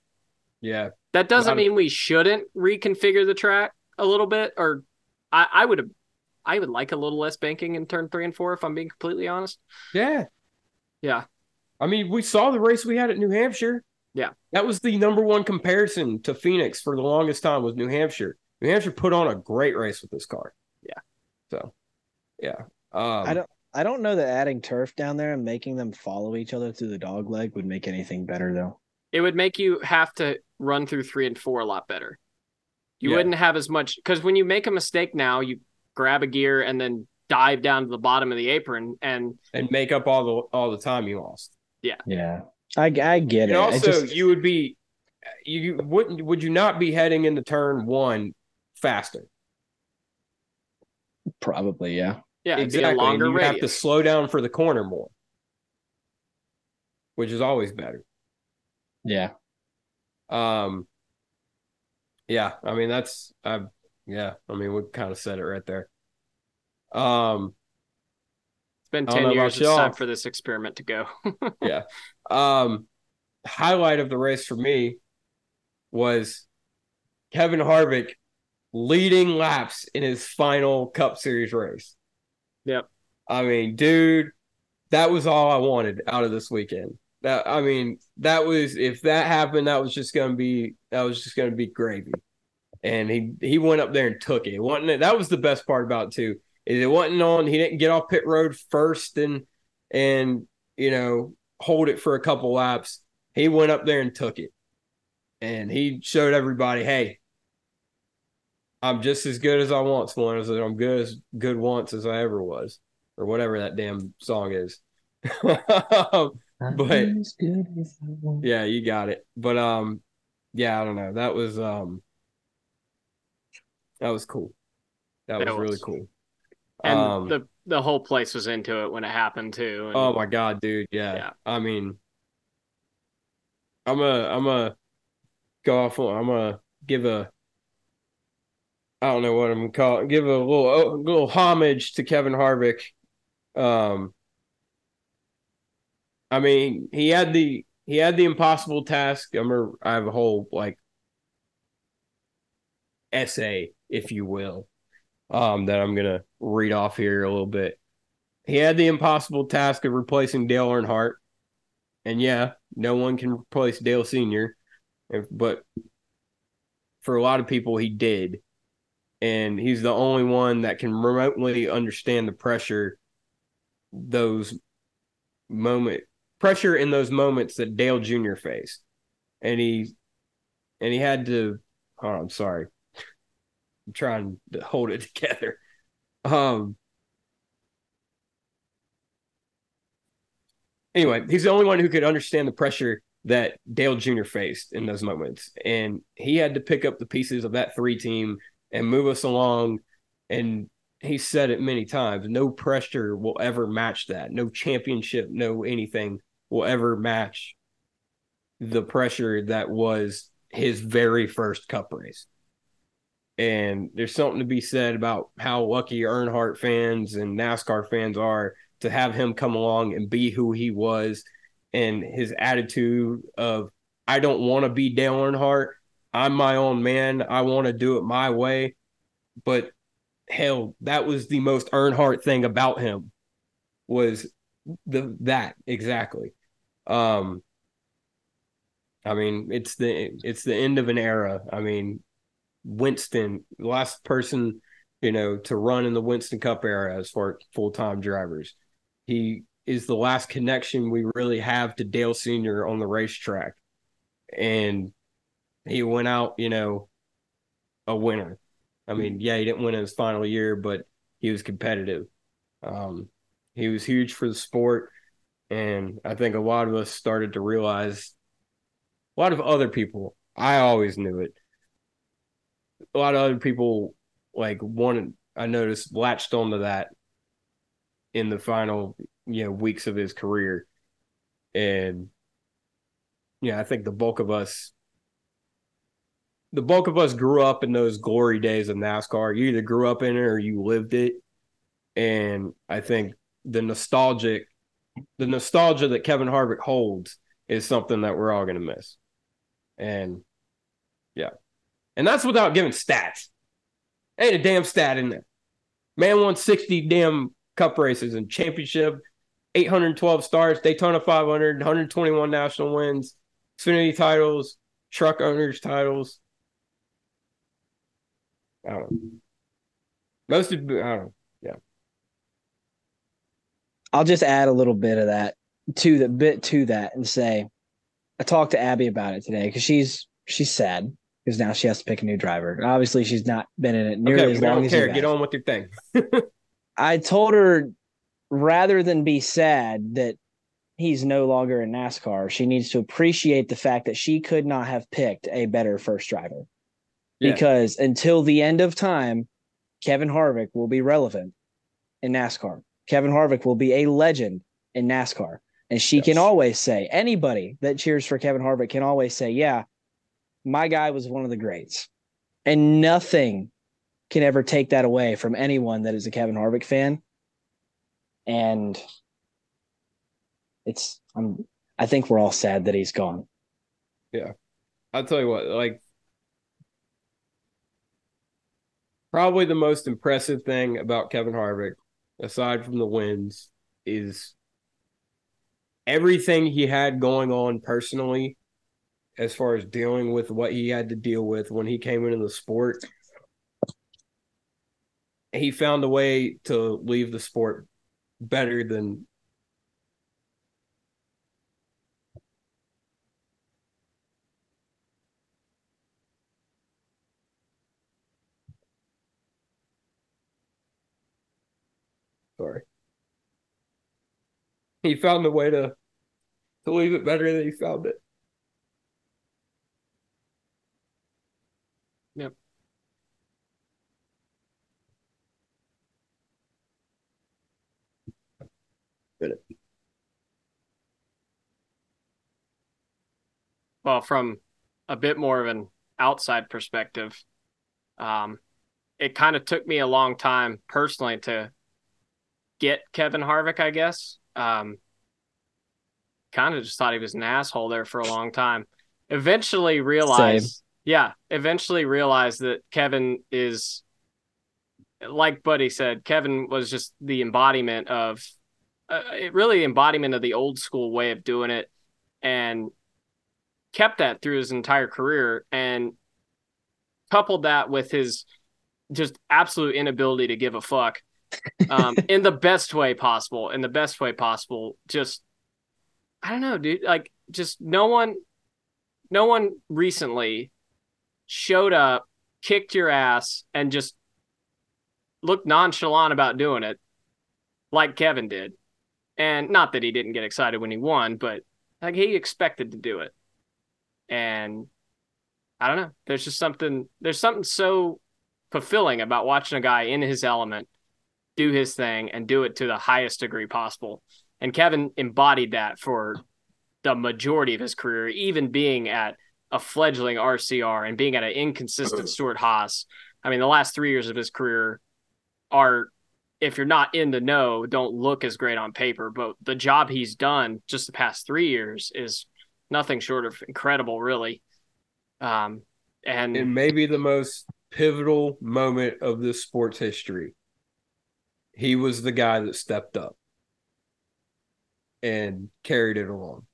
yeah, That doesn't I'm- mean we shouldn't reconfigure the track a little bit, or I, I would I would like a little less banking in turn three and four if I'm being completely honest. yeah. Yeah. I mean, we saw the race we had at New Hampshire. Yeah. that was the number one comparison to Phoenix for the longest time was New Hampshire. New Hampshire put on a great race with this car. Yeah. So, yeah. Um, I don't I don't know that adding turf down there and making them follow each other through the dog leg would make anything better though. It would make you have to run through three and four a lot better. You Yeah. wouldn't have as much because when you make a mistake now, you grab a gear and then dive down to the bottom of the apron and and make up all the all the time you lost. Yeah. Yeah, I I get And it. also, it just, you would be, you wouldn't, would you not be heading into turn one faster? probably, yeah. Yeah, exactly. a and longer you have to slow down for the corner more, which is always better. Yeah. Um, yeah, I mean that's, I, yeah, I mean we kind of said it right there. Um, It's been ten years. It's time y'all. for this experiment to go. Yeah. Um, highlight of the race for me was Kevin Harvick leading laps in his final Cup Series race. Yep. I mean, dude, that was all I wanted out of this weekend. That I mean, that was if that happened, that was just gonna be that was just gonna be gravy. And he he went up there and took it. it wasn't that was the best part about it too. Is it wasn't on he didn't get off pit road first and and you know hold it for a couple laps. He went up there and took it. And he showed everybody, hey, I'm just as good as I once was, and I'm good as good once as I ever was, or whatever that damn song is. But- As good as I want. yeah, you got it. But um, yeah, I don't know. That was um, that was cool. That That was really cool. and um, the the whole place was into it when it happened too. And Oh my god, dude! Yeah, Yeah. I mean, I'm a, I'm a go off. I'm gonna give a, I don't know what I'm gonna call. Give a little, a little homage to Kevin Harvick. Um, I mean, he had the he had the impossible task. I'm a, I have a whole like essay, if you will, um, that I'm gonna read off here a little bit. He had the impossible task of replacing Dale Earnhardt, and yeah, no one can replace Dale Senior, but for a lot of people, he did, and he's the only one that can remotely understand the pressure those moment pressure in those moments that Dale Jr. faced, and he and he had to. Oh, I'm sorry. I'm trying to hold it together. Um. Anyway, he's the only one who could understand the pressure that Dale Jr. faced in those moments, and he had to pick up the pieces of that three team and move us along. And he said it many times: no pressure will ever match that. No championship, no anything will ever match the pressure that was his very first cup race. And there's something to be said about how lucky Earnhardt fans and NASCAR fans are to have him come along and be who he was and his attitude of I don't want to be Dale Earnhardt. I'm my own man. I want to do it my way. But hell, that was the most Earnhardt thing about him was the that exactly. Um, I mean, it's the it's the end of an era. I mean, Winston, last person, you know, to run in the Winston Cup era as far as full time drivers. He is the last connection we really have to Dale Senior on the racetrack, and he went out, you know, a winner. I mean, yeah, he didn't win in his final year, but he was competitive. Um, he was huge for the sport. And I think a lot of us started to realize a lot of other people, I always knew it. A lot of other people like wanted I noticed latched onto that in the final, you know, weeks of his career. And yeah, I think the bulk of us the bulk of us grew up in those glory days of NASCAR. You either grew up in it or you lived it. And I think the nostalgic the nostalgia that Kevin Harvick holds is something that we're all going to miss. And yeah. And that's without giving stats. Ain't a damn stat in there. Man won 60 damn cup races and championship, 812 starts, Daytona 500, 121 national wins, Xfinity titles, truck owners titles. I don't know. Most of, I don't know. Yeah. I'll just add a little bit of that to the bit to that and say I talked to Abby about it today because she's she's sad because now she has to pick a new driver. Obviously, she's not been in it nearly okay, as long as care. Get on with your thing. I told her rather than be sad that he's no longer in NASCAR, she needs to appreciate the fact that she could not have picked a better first driver. Yeah. Because until the end of time, Kevin Harvick will be relevant in NASCAR. Kevin Harvick will be a legend in NASCAR. And she can always say, anybody that cheers for Kevin Harvick can always say, yeah, my guy was one of the greats. And nothing can ever take that away from anyone that is a Kevin Harvick fan. And it's I'm I think we're all sad that he's gone. Yeah. I'll tell you what, like probably the most impressive thing about Kevin Harvick, aside from the wins, is everything he had going on personally, as far as dealing with what he had to deal with when he came into the sport. He found a way to leave the sport better than Sorry. He found a way to to leave it better than he found it. Yep. Well, from a bit more of an outside perspective, um, it kind of took me a long time personally to get Kevin Harvick, I guess. Um, kind of just thought he was an asshole there for a long time. Eventually realized yeah, eventually realized that Kevin is like Buddy said, Kevin was just the embodiment of uh, it really embodiment of the old school way of doing it and kept that through his entire career and coupled that with his just absolute inability to give a fuck um, in the best way possible in the best way possible just i don't know dude like just no one no one recently showed up kicked your ass and just looked nonchalant about doing it like kevin did. And not that he didn't get excited when he won but like he expected to do it. And i don't know there's just something there's something so fulfilling about watching a guy in his element do his thing and do it to the highest degree possible. And Kevin embodied that for the majority of his career, even being at a fledgling RCR and being at an inconsistent Stewart Haas. I mean, the last three years of his career are, if you're not in the know, don't look as great on paper. But the job he's done just the past three years is nothing short of incredible, really. Um, and It may be the most pivotal moment of this sports history. He was the guy that stepped up and carried it along.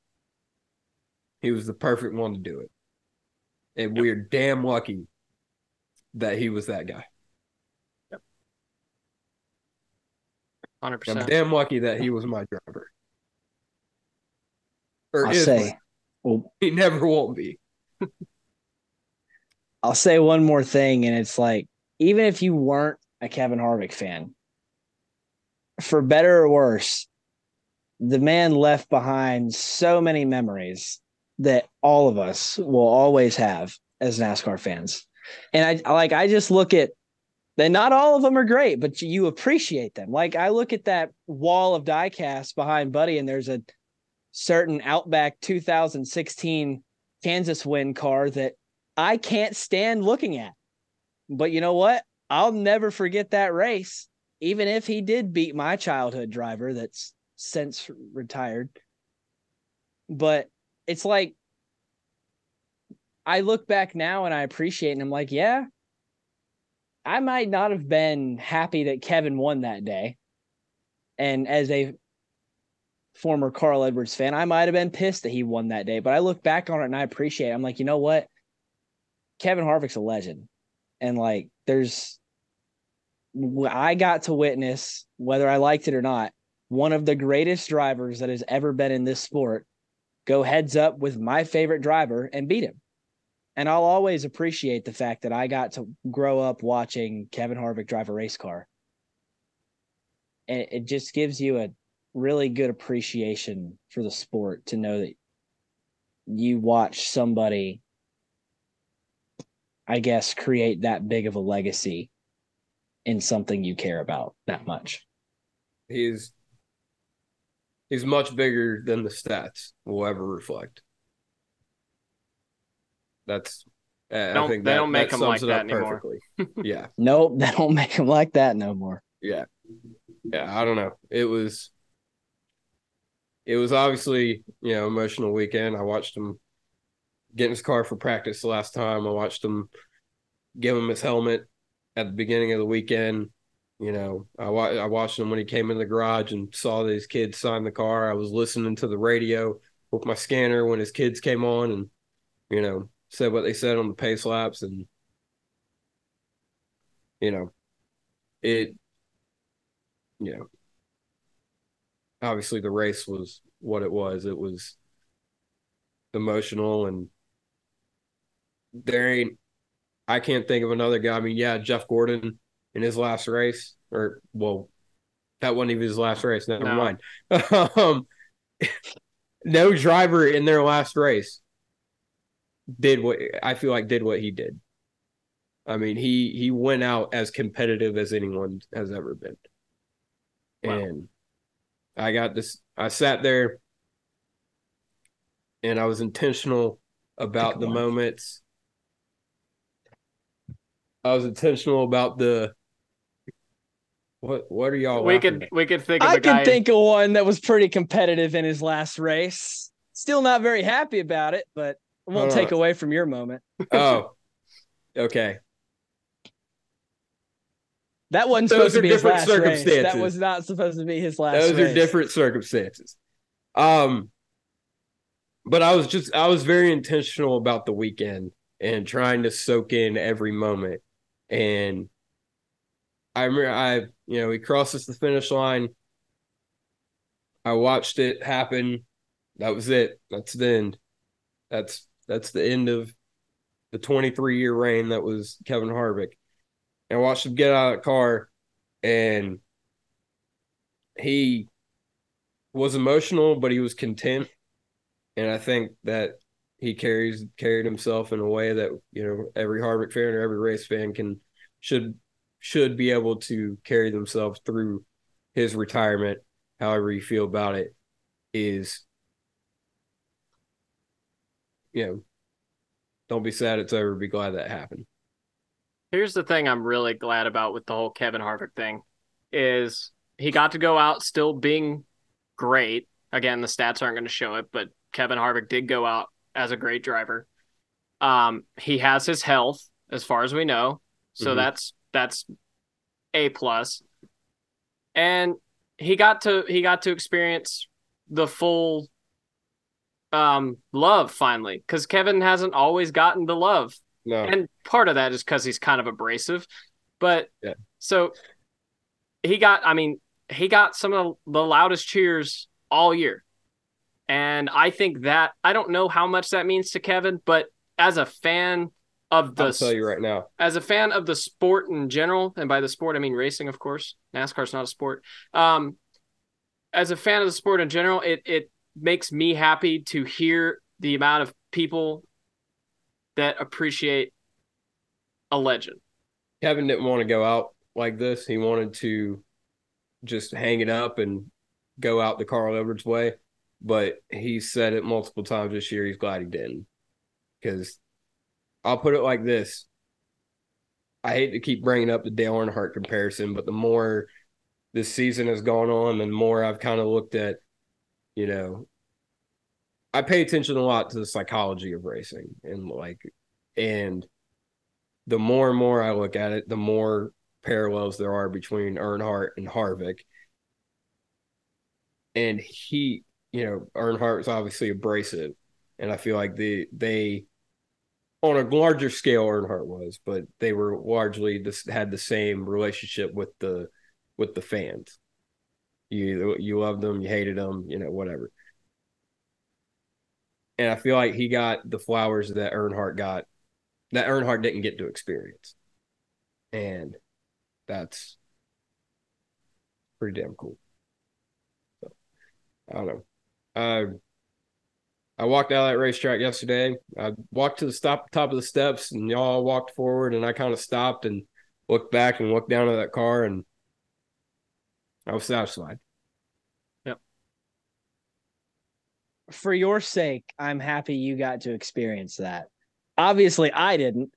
He was the perfect one to do it. And we're damn lucky that he was that guy. Yep. hundred I'm percent. damn lucky that he was my driver. Or I'll say, my- well, he never won't be. I'll say one more thing, and it's like, even if you weren't a Kevin Harvick fan, for better or worse, the man left behind so many memories that all of us will always have as NASCAR fans. And I like, I just look at that. Not all of them are great, but you appreciate them. Like I look at that wall of diecast behind Buddy, and there's a certain Outback 2016 Kansas win car that I can't stand looking at. But you know what? I'll never forget that race, even if he did beat my childhood driver that's since retired. But it's like I look back now and I appreciate and I'm like, yeah, I might not have been happy that Kevin won that day. And as a former Carl Edwards fan, I might have been pissed that he won that day. But I look back on it and I appreciate it. I'm like, you know what? Kevin Harvick's a legend. And like, there's, I got to witness, whether I liked it or not, one of the greatest drivers that has ever been in this sport go heads up with my favorite driver and beat him. And I'll always appreciate the fact that I got to grow up watching Kevin Harvick drive a race car. And it just gives you a really good appreciation for the sport to know that you watch somebody I guess, create that big of a legacy in something you care about that much. He's he's much bigger than the stats will ever reflect. That's I Don't- think they that, don't make that them like that anymore. perfectly. yeah, Nope, they don't make them like that no more. yeah, yeah. I don't know. It was it was obviously you know emotional weekend. I watched him get in his car for practice the last time. I watched him give him his helmet at the beginning of the weekend. You know, I, wa- I watched him when he came in the garage and saw these kids sign the car. I was listening to the radio with my scanner when his kids came on and, you know, said what they said on the pace laps. And, you know, it, you know, obviously the race was what it was. It was emotional and there ain't, I can't think of another guy. I mean, yeah, Jeff Gordon in his last race, or well, that wasn't even his last race. Never No. mind. um, no driver in their last race did what I feel like did what he did. I mean, he he went out as competitive as anyone has ever been, Wow. and I got this. I sat there, and I was intentional about the moments. I was intentional about the. What what are y'all? we laughing could at? we could think of I a guy. can think of one that was pretty competitive in his last race. Still not very happy about it, but it won't take away from your moment. Oh, Okay. That wasn't Those supposed to are be his different last race. That was not supposed to be his last. Those are different circumstances. Um, but I was just I was very intentional about the weekend and trying to soak in every moment. And I remember I you know he crosses the finish line. I watched it happen. That was it. That's the end. That's that's the end of the 23 year reign that was Kevin Harvick. And I watched him get out of the car and he was emotional, but he was content. And I think that he carries carried himself in a way that, you know, every Harvick fan or every race fan can should should be able to carry themselves through his retirement, however you feel about it, is you know, don't be sad it's over, be glad that happened. Here's the thing I'm really glad about with the whole Kevin Harvick thing is he got to go out still being great. Again, the stats aren't going to show it, but Kevin Harvick did go out as a great driver. Um, he has his health as far as we know. So Mhm. that's that's a plus. And he got to he got to experience the full um love finally cuz Kevin hasn't always gotten the love No. and part of that is because he's kind of abrasive. But Yeah. so he got, I mean, he got some of the loudest cheers all year. And I think that, I don't know how much that means to Kevin, but as a fan of the, I'll tell you right now. as a fan of the sport in general, and by the sport, I mean racing, of course, NASCAR's not a sport. Um, as a fan of the sport in general, it, it makes me happy to hear the amount of people that appreciate a legend. Kevin didn't want to go out like this. He wanted to just hang it up and go out the Carl Edwards way. But he said it multiple times this year. He's glad he didn't. Because I'll put it like this I hate to keep bringing up the Dale Earnhardt comparison, but the more this season has gone on, the more I've kind of looked at, you know, I pay attention a lot to the psychology of racing and like, and the more and more I look at it, the more parallels there are between Earnhardt and Harvick. And he, you know, Earnhardt's obviously abrasive, and I feel like the they, on a larger scale, Earnhardt was, but they were largely just had the same relationship with the with the fans. You you loved them, you hated them, you know, whatever. And I feel like he got the flowers that Earnhardt got that Earnhardt didn't get to experience. And that's pretty damn cool. So, I don't know. Uh, I walked out of that racetrack yesterday. I walked to the stop top of the steps and y'all walked forward and I kind of stopped and looked back and looked down at that car and I was satisfied. Yep. For your sake, I'm happy you got to experience that. Obviously, I didn't.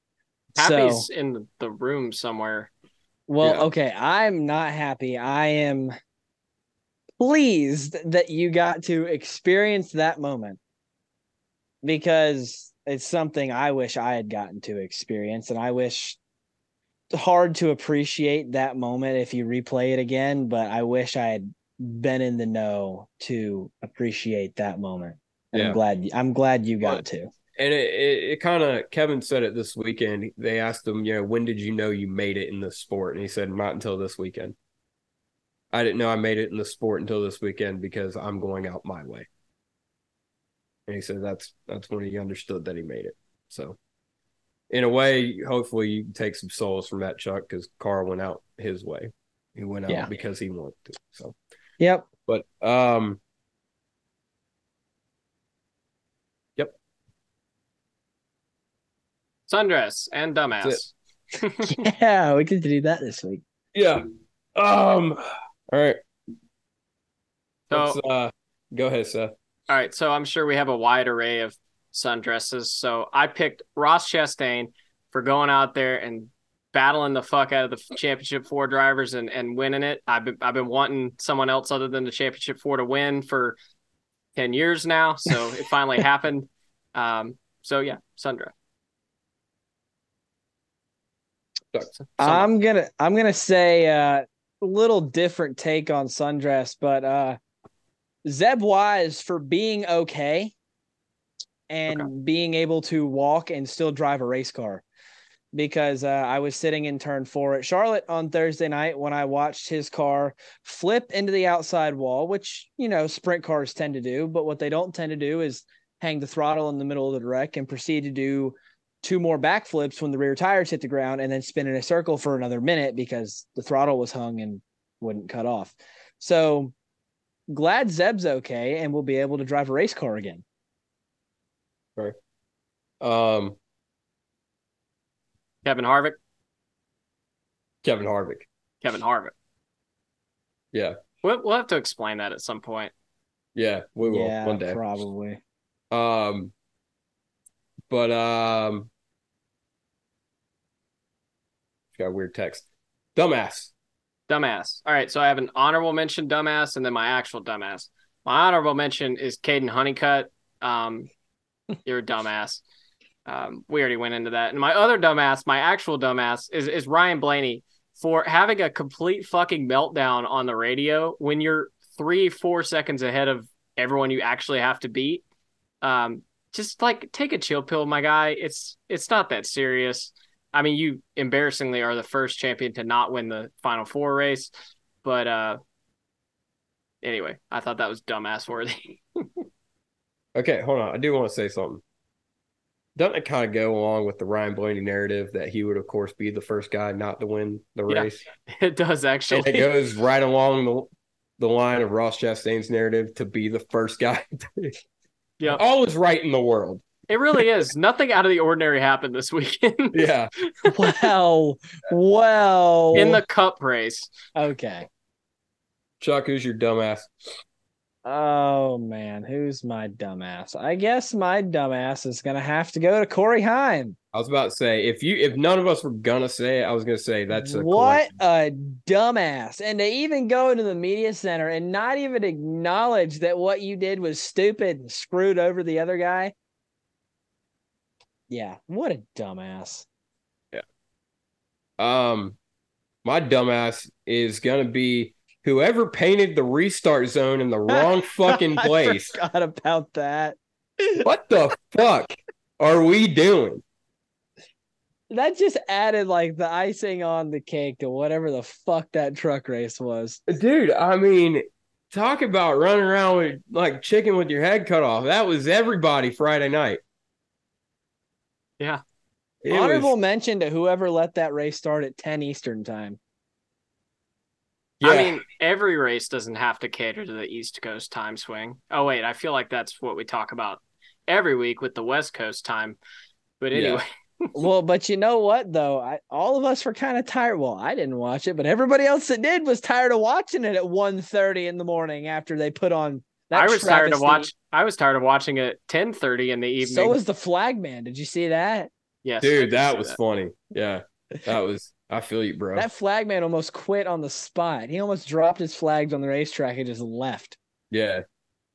So, Happy's in the room somewhere. well, Yeah. okay, I'm not happy. I am pleased that you got to experience that moment because it's something I wish I had gotten to experience, and I wish hard to appreciate that moment if you replay it again. But I wish I had been in the know to appreciate that moment. And Yeah. I'm glad. I'm glad you got But- to. And it, it, it kind of Kevin said it this weekend. They asked him, you know, when did you know you made it in this sport? And he said, not until this weekend. I didn't know I made it in the sport until this weekend because I'm going out my way. And he said that's that's when he understood that he made it. So, in a way, hopefully you can take some solace from that, Chuck, because Carl went out his way. He went out Yeah. because he wanted to. So, Yep. but um, Yep. Sundress and dumbass. Yeah, we could do that this week. yeah. Um. All right. So, Let's, uh, go ahead, Seth. all right. So I'm sure we have a wide array of sundresses. So I picked Ross Chastain for going out there and battling the fuck out of the championship four drivers and, and winning it. I've been, I've been wanting someone else other than the championship four to win for 10 years now. So it finally happened. Um, so yeah, Sundra. Some- I'm gonna I'm gonna say uh, a little different take on Sundress, but uh, Zeb Wise for being okay and being able to walk and still drive a race car. Because uh, I was sitting in turn four at Charlotte on Thursday night when I watched his car flip into the outside wall, which you know sprint cars tend to do. But what they don't tend to do is hang the throttle in the middle of the wreck and proceed to do two more backflips when the rear tires hit the ground and then spin in a circle for another minute because the throttle was hung and wouldn't cut off. So glad Zeb's okay and we'll be able to drive a race car again. Um, Kevin Harvick. Kevin Harvick. Kevin Harvick. Yeah. We'll, we'll have to explain that at some point. Yeah, we will yeah, one day. probably. Um, but um, got a weird text. Dumbass. Dumbass. All right, so I have an honorable mention, dumbass, and then my actual dumbass. My honorable mention is Kaden Honeycutt. Um, you're a dumbass. Um, we already went into that. And my other dumbass, my actual dumbass, is is Ryan Blaney for having a complete fucking meltdown on the radio when you're three, four seconds ahead of everyone you actually have to beat. Um, just like take a chill pill, my guy. It's it's not that serious. I mean, you embarrassingly are the first champion to not win the final four race, but uh anyway, I thought that was dumbass worthy. Okay, hold on. I do want to say something. Doesn't it kind of go along with the Ryan Blaney narrative that he would, of course, be the first guy not to win the Yeah, race? it does And actually. it goes right along the the line of Ross Chastain's narrative to be the first guy. Yeah. All is right in the world. It really is. Nothing out of the ordinary happened this weekend Yeah. Well, well. in the cup race. okay. Chuck, who's your dumbass? Oh man, who's my dumbass? I guess my dumbass is gonna have to go to Corey Heim. I was about to say if you if none of us were gonna say it, I was gonna say that's a what correct- a dumbass. And to even go into the media center and not even acknowledge that what you did was stupid and screwed over the other guy. Yeah, what a dumbass. Yeah. Um, my dumbass is gonna be whoever painted the restart zone in the wrong fucking place. I forgot about that. what the fuck are we doing? That just added like the icing on the cake to whatever the fuck that truck race was. Dude, I mean, talk about running around with like chicken with your head cut off. That was everybody Friday night. Yeah. It Honorable was- mention to whoever let that race start at 10 Eastern time. I mean, every race doesn't have to cater to the East Coast time swing. Oh wait, I feel like that's what we talk about every week with the West Coast time. But Yeah. anyway, well, but you know what though? I, all of us were kind of tired. Well, I didn't watch it, but everybody else that did was tired of watching it at 1.30 in the morning after they put on that I was tired of travesty. watch. I was tired of watching it ten thirty in the evening. So was the flag man. Did you see that? yes, dude, that see was funny. Yeah. That was I feel you, bro. That flag man almost quit on the spot. He almost dropped his flags on the racetrack and just left. yeah.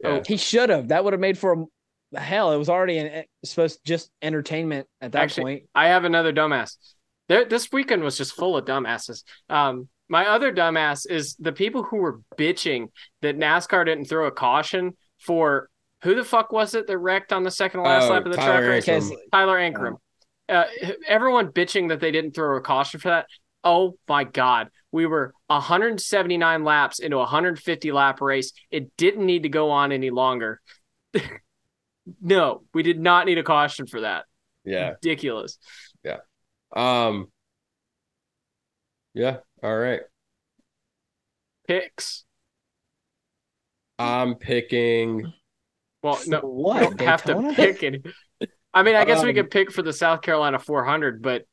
Oh, He should have. That would have made for a hell. It was already an, supposed just entertainment at that Actually, point. I have another dumbass. There, this weekend was just full of dumbasses. Um, my other dumbass is the people who were bitching that NASCAR didn't throw a caution for who the fuck was it that wrecked on the second last Oh, lap of the Tyler track race? Ankrum. Tyler Ankrum. Uh, everyone bitching that they didn't throw a caution for that. Oh my God. We were 179 laps into a 150 lap race. It didn't need to go on any longer. no, we did not need a caution for that. Yeah. Ridiculous. Yeah. Um Yeah, all right. Picks. I'm picking Well, no, what? we don't have to pick any. I mean, I guess we Um, could pick for the South Carolina 400, but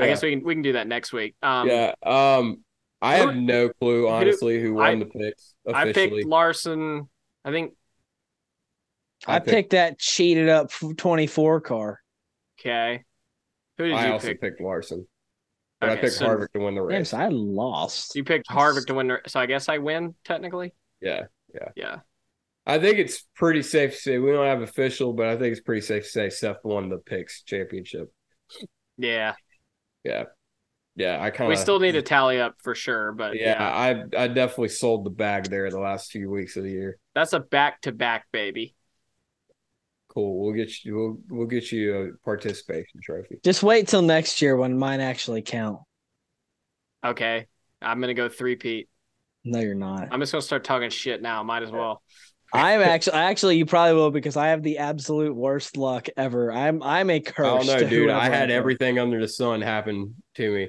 I guess we can we can do that next week. Um, Yeah. Um I have no clue honestly who won I- the picks I picked Larson. I think I picked that cheated up 24 car. okay. Who did I you also pick? picked Larson. But I Okay, picked so Harvick to win the race. so I lost. You picked Harvick to win, the, so I guess I win technically. Yeah. Yeah. Yeah. I think it's pretty safe to say we don't have official, but I think it's pretty safe to say Seth won the picks championship. Yeah. Yeah. yeah, I kind of we still need to tally up for sure, but yeah, yeah, I I definitely sold the bag there the last few weeks of the year. that's a back to back baby. Cool. We'll get you. We'll we'll get you a participation trophy. Just wait till next year when mine actually count. Okay, I'm gonna go three Pete. No, you're not. I'm just gonna start talking shit now. Might as well. I'm actually actually you probably will because I have the absolute worst luck ever. I'm I'm a curse. I don't know, to dude. I had go. everything under the sun happen to me.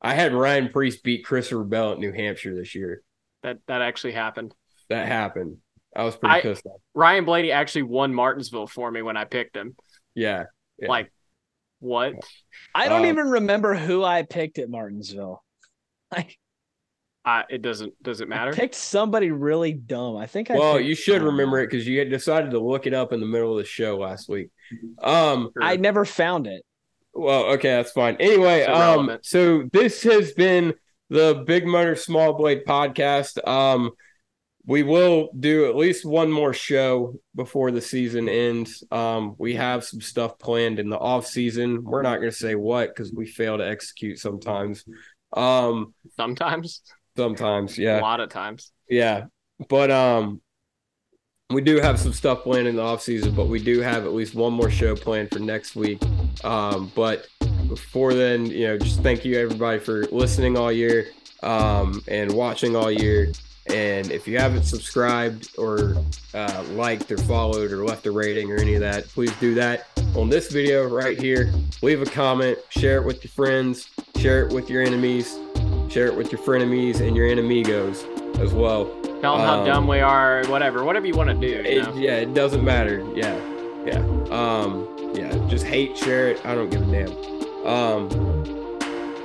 I had Ryan Preece beat Chris Bell at New Hampshire this year. That that actually happened. That happened. I was pretty I- pissed off. Ryan Blaney actually won Martinsville for me when I picked him. Yeah. Yeah. Like, what? I don't Uh, even remember who I picked at Martinsville. I, Uh, it doesn't. Does it I matter? picked somebody really dumb. I think I. Well, picked- you should I remember it because you had decided to look it up in the middle of the show last week. Um. I never found it. Well, okay, that's fine. Anyway, It's um, so this has been the Big Motor Small Blade podcast. Um, we will do at least one more show before the season ends. Um, we have some stuff planned in the off season. We're not going to say what because we fail to execute sometimes. Um, Sometimes, sometimes, yeah. a lot of times. yeah, but um, we do have some stuff planned in the off season, but we do have at least one more show planned for next week. Um, but before then, you know, just thank you everybody for listening all year um, and watching all year. And if you haven't subscribed or uh, liked or followed or left a rating or any of that, please do that on this video right here. Leave a comment, share it with your friends, share it with your enemies, share it with your frenemies and your enemigos as well. Tell them how Um, dumb we are. Whatever. Whatever you want to do. You It, know? yeah, it doesn't matter. Yeah, yeah, um, yeah. Just hate, share it. I don't give a damn. Um,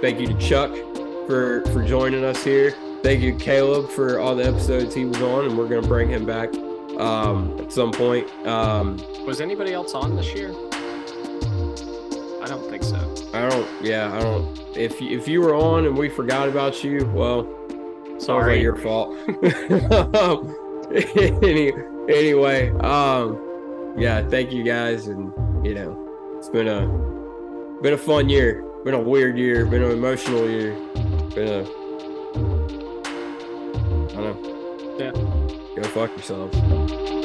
thank you to Chuck for for joining us here. Thank you, Caleb, for all the episodes he was on, and we're gonna bring him back um, at some point. Um, Was anybody else on this year? I don't think so. I don't. Yeah, I don't. If if you were on and we forgot about you, well, Sorry, your fault. Any, anyway, um, yeah, thank you guys, and you know, it's been a been a fun year, been a weird year, been an emotional year, been a I don't know. Yeah. Go fuck yourselves.